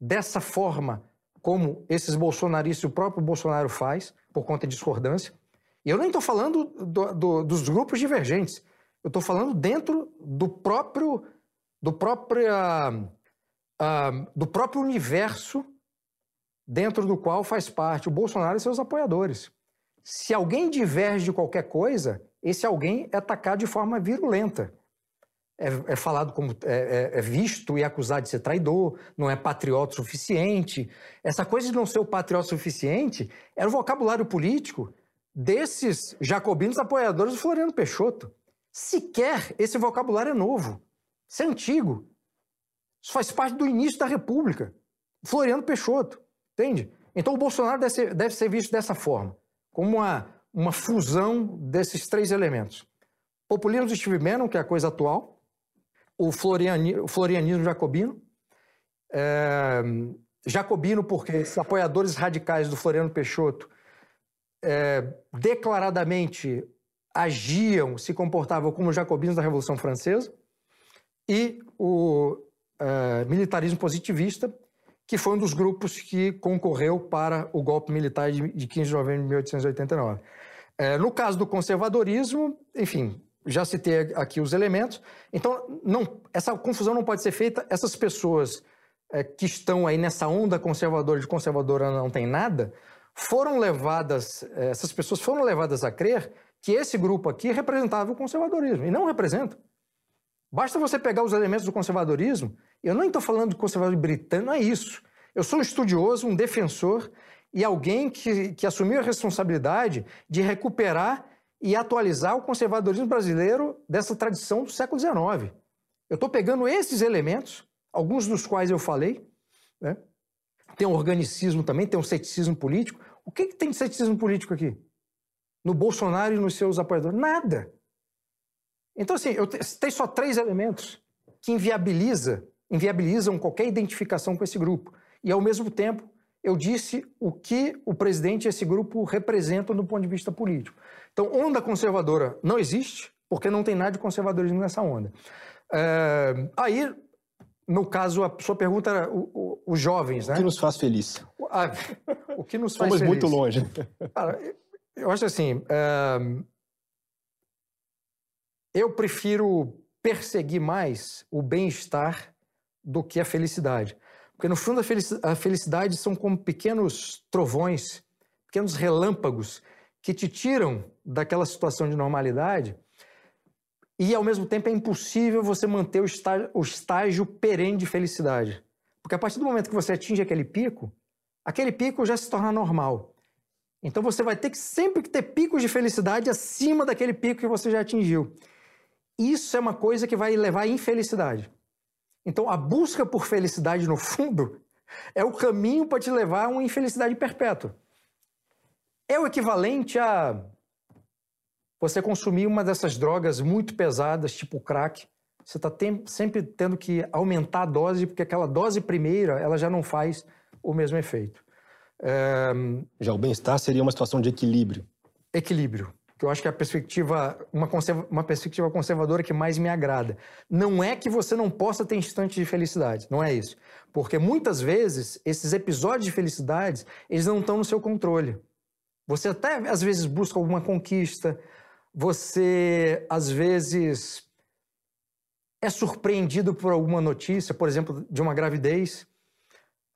dessa forma como esses bolsonaristas, o próprio Bolsonaro faz, por conta de discordância. E eu nem estou falando do, do, dos grupos divergentes, eu estou falando dentro do próprio, do próprio, uh, uh, do próprio universo dentro do qual faz parte o Bolsonaro e seus apoiadores. Se alguém diverge de qualquer coisa, esse alguém é atacado de forma virulenta é, é falado como é, é, é, visto e acusado de ser traidor, não é patriota suficiente. Essa coisa de não ser o patriota suficiente era o vocabulário político desses jacobinos apoiadores do Floriano Peixoto. Sequer esse vocabulário é novo. Isso é antigo. Isso faz parte do início da República. Floriano Peixoto, entende? Então o Bolsonaro deve ser, deve ser visto dessa forma, como uma, uma fusão desses três elementos. Populismo do Steve Bannon, que é a coisa atual, o, floriani, o florianismo jacobino. É, jacobino porque os apoiadores radicais do Floriano Peixoto é, declaradamente agiam, se comportavam como jacobinos da Revolução Francesa, e o é, militarismo positivista, que foi um dos grupos que concorreu para o golpe militar de, de 15 de novembro de 1889. É, no caso do conservadorismo, enfim, já citei aqui os elementos. Então, não, essa confusão não pode ser feita. Essas pessoas é, que estão aí nessa onda conservadora de conservadora não tem nada, foram levadas, é, essas pessoas foram levadas a crer que esse grupo aqui representava o conservadorismo, e não representa. Basta você pegar os elementos do conservadorismo, eu nem estou falando de conservadorismo britânico, não é isso. Eu sou um estudioso, um defensor e alguém que, que assumiu a responsabilidade de recuperar e atualizar o conservadorismo brasileiro dessa tradição do século XIX. Eu estou pegando esses elementos, alguns dos quais eu falei, né? tem um organicismo também, tem um ceticismo político. O que, que tem de ceticismo político aqui? No Bolsonaro e nos seus apoiadores? Nada. Então, assim, eu tenho só três elementos que inviabiliza, inviabilizam qualquer identificação com esse grupo. E, ao mesmo tempo, eu disse o que o presidente e esse grupo representam do ponto de vista político. Então, onda conservadora não existe, porque não tem nada de conservadorismo nessa onda. É, aí, no caso, a sua pergunta era os jovens, né? O que nos faz feliz? Ah, o que nos faz Somos feliz? muito longe. Cara, eu acho assim, é, eu prefiro perseguir mais o bem-estar do que a felicidade. Porque, no fundo, a felicidade são como pequenos trovões, pequenos relâmpagos que te tiram daquela situação de normalidade e, ao mesmo tempo, é impossível você manter o estágio, o estágio perene de felicidade. Porque a partir do momento que você atinge aquele pico, aquele pico já se torna normal. Então você vai ter que sempre ter picos de felicidade acima daquele pico que você já atingiu. Isso é uma coisa que vai levar à infelicidade. Então, a busca por felicidade, no fundo, é o caminho para te levar a uma infelicidade perpétua. É o equivalente a você consumir uma dessas drogas muito pesadas, tipo crack. Você está sempre tendo que aumentar a dose, porque aquela dose primeira ela já não faz o mesmo efeito. É... Já o bem-estar seria uma situação de equilíbrio. Equilíbrio que eu acho que é a perspectiva, uma, conserva, uma perspectiva conservadora que mais me agrada. Não é que você não possa ter instantes de felicidade, não é isso. Porque muitas vezes esses episódios de felicidade, eles não estão no seu controle. Você até às vezes busca alguma conquista, você às vezes é surpreendido por alguma notícia, por exemplo, de uma gravidez.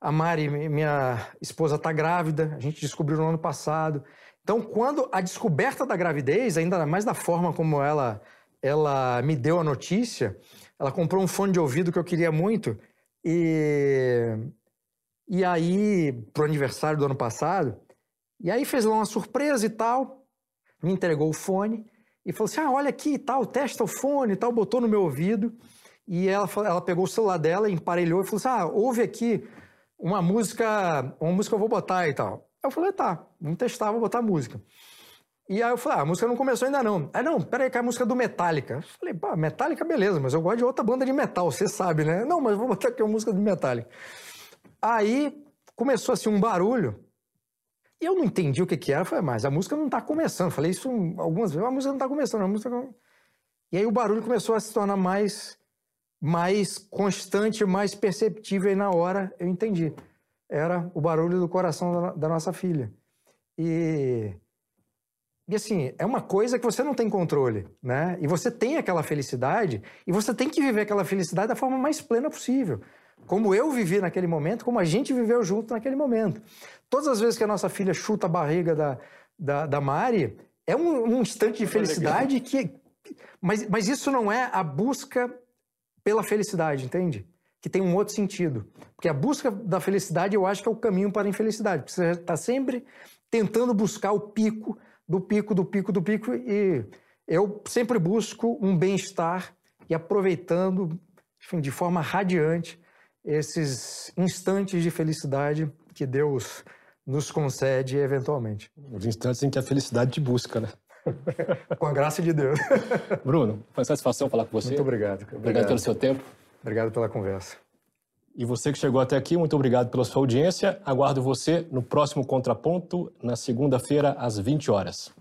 A Mari, minha esposa, está grávida, a gente descobriu no ano passado. Então, quando a descoberta da gravidez, ainda mais da forma como ela, ela me deu a notícia, ela comprou um fone de ouvido que eu queria muito e, e aí, pro aniversário do ano passado, e aí fez lá uma surpresa e tal, me entregou o fone e falou assim, ah, olha aqui e tal, testa o fone e tal, botou no meu ouvido e ela, ela pegou o celular dela, emparelhou e falou assim, ah, ouve aqui uma música, uma música eu vou botar e tal. Eu falei, tá, vamos testar, vou botar música. E aí eu falei, ah, a música não começou ainda não. Aí, não, peraí, que é a música do Metallica. Eu falei, pá, Metallica, beleza, mas eu gosto de outra banda de metal, você sabe, né? Não, mas vou botar aqui a música do Metallica. Aí começou assim um barulho, e eu não entendi o que que era. Eu falei, mas a música não tá começando. Eu falei isso algumas vezes, a música não tá começando, a música. E aí o barulho começou a se tornar mais, mais constante, mais perceptível, e na hora eu entendi era o barulho do coração da, da nossa filha. E, e assim, é uma coisa que você não tem controle, né? E você tem aquela felicidade e você tem que viver aquela felicidade da forma mais plena possível. Como eu vivi naquele momento, como a gente viveu junto naquele momento. Todas as vezes que a nossa filha chuta a barriga da, da, da Mari, é um, um instante de felicidade que. Mas, mas isso não é a busca pela felicidade, entende? Que tem um outro sentido. Porque a busca da felicidade eu acho que é o caminho para a infelicidade. Porque você está sempre tentando buscar o pico, do pico, do pico, do pico. E eu sempre busco um bem-estar e aproveitando enfim, de forma radiante esses instantes de felicidade que Deus nos concede eventualmente. Os instantes em que a felicidade te busca, né? com a graça de Deus. Bruno, foi uma satisfação falar com você. Muito obrigado. Obrigado, obrigado pelo seu tempo. Obrigado pela conversa. E você que chegou até aqui, muito obrigado pela sua audiência. Aguardo você no próximo Contraponto, na segunda-feira, às 20 horas.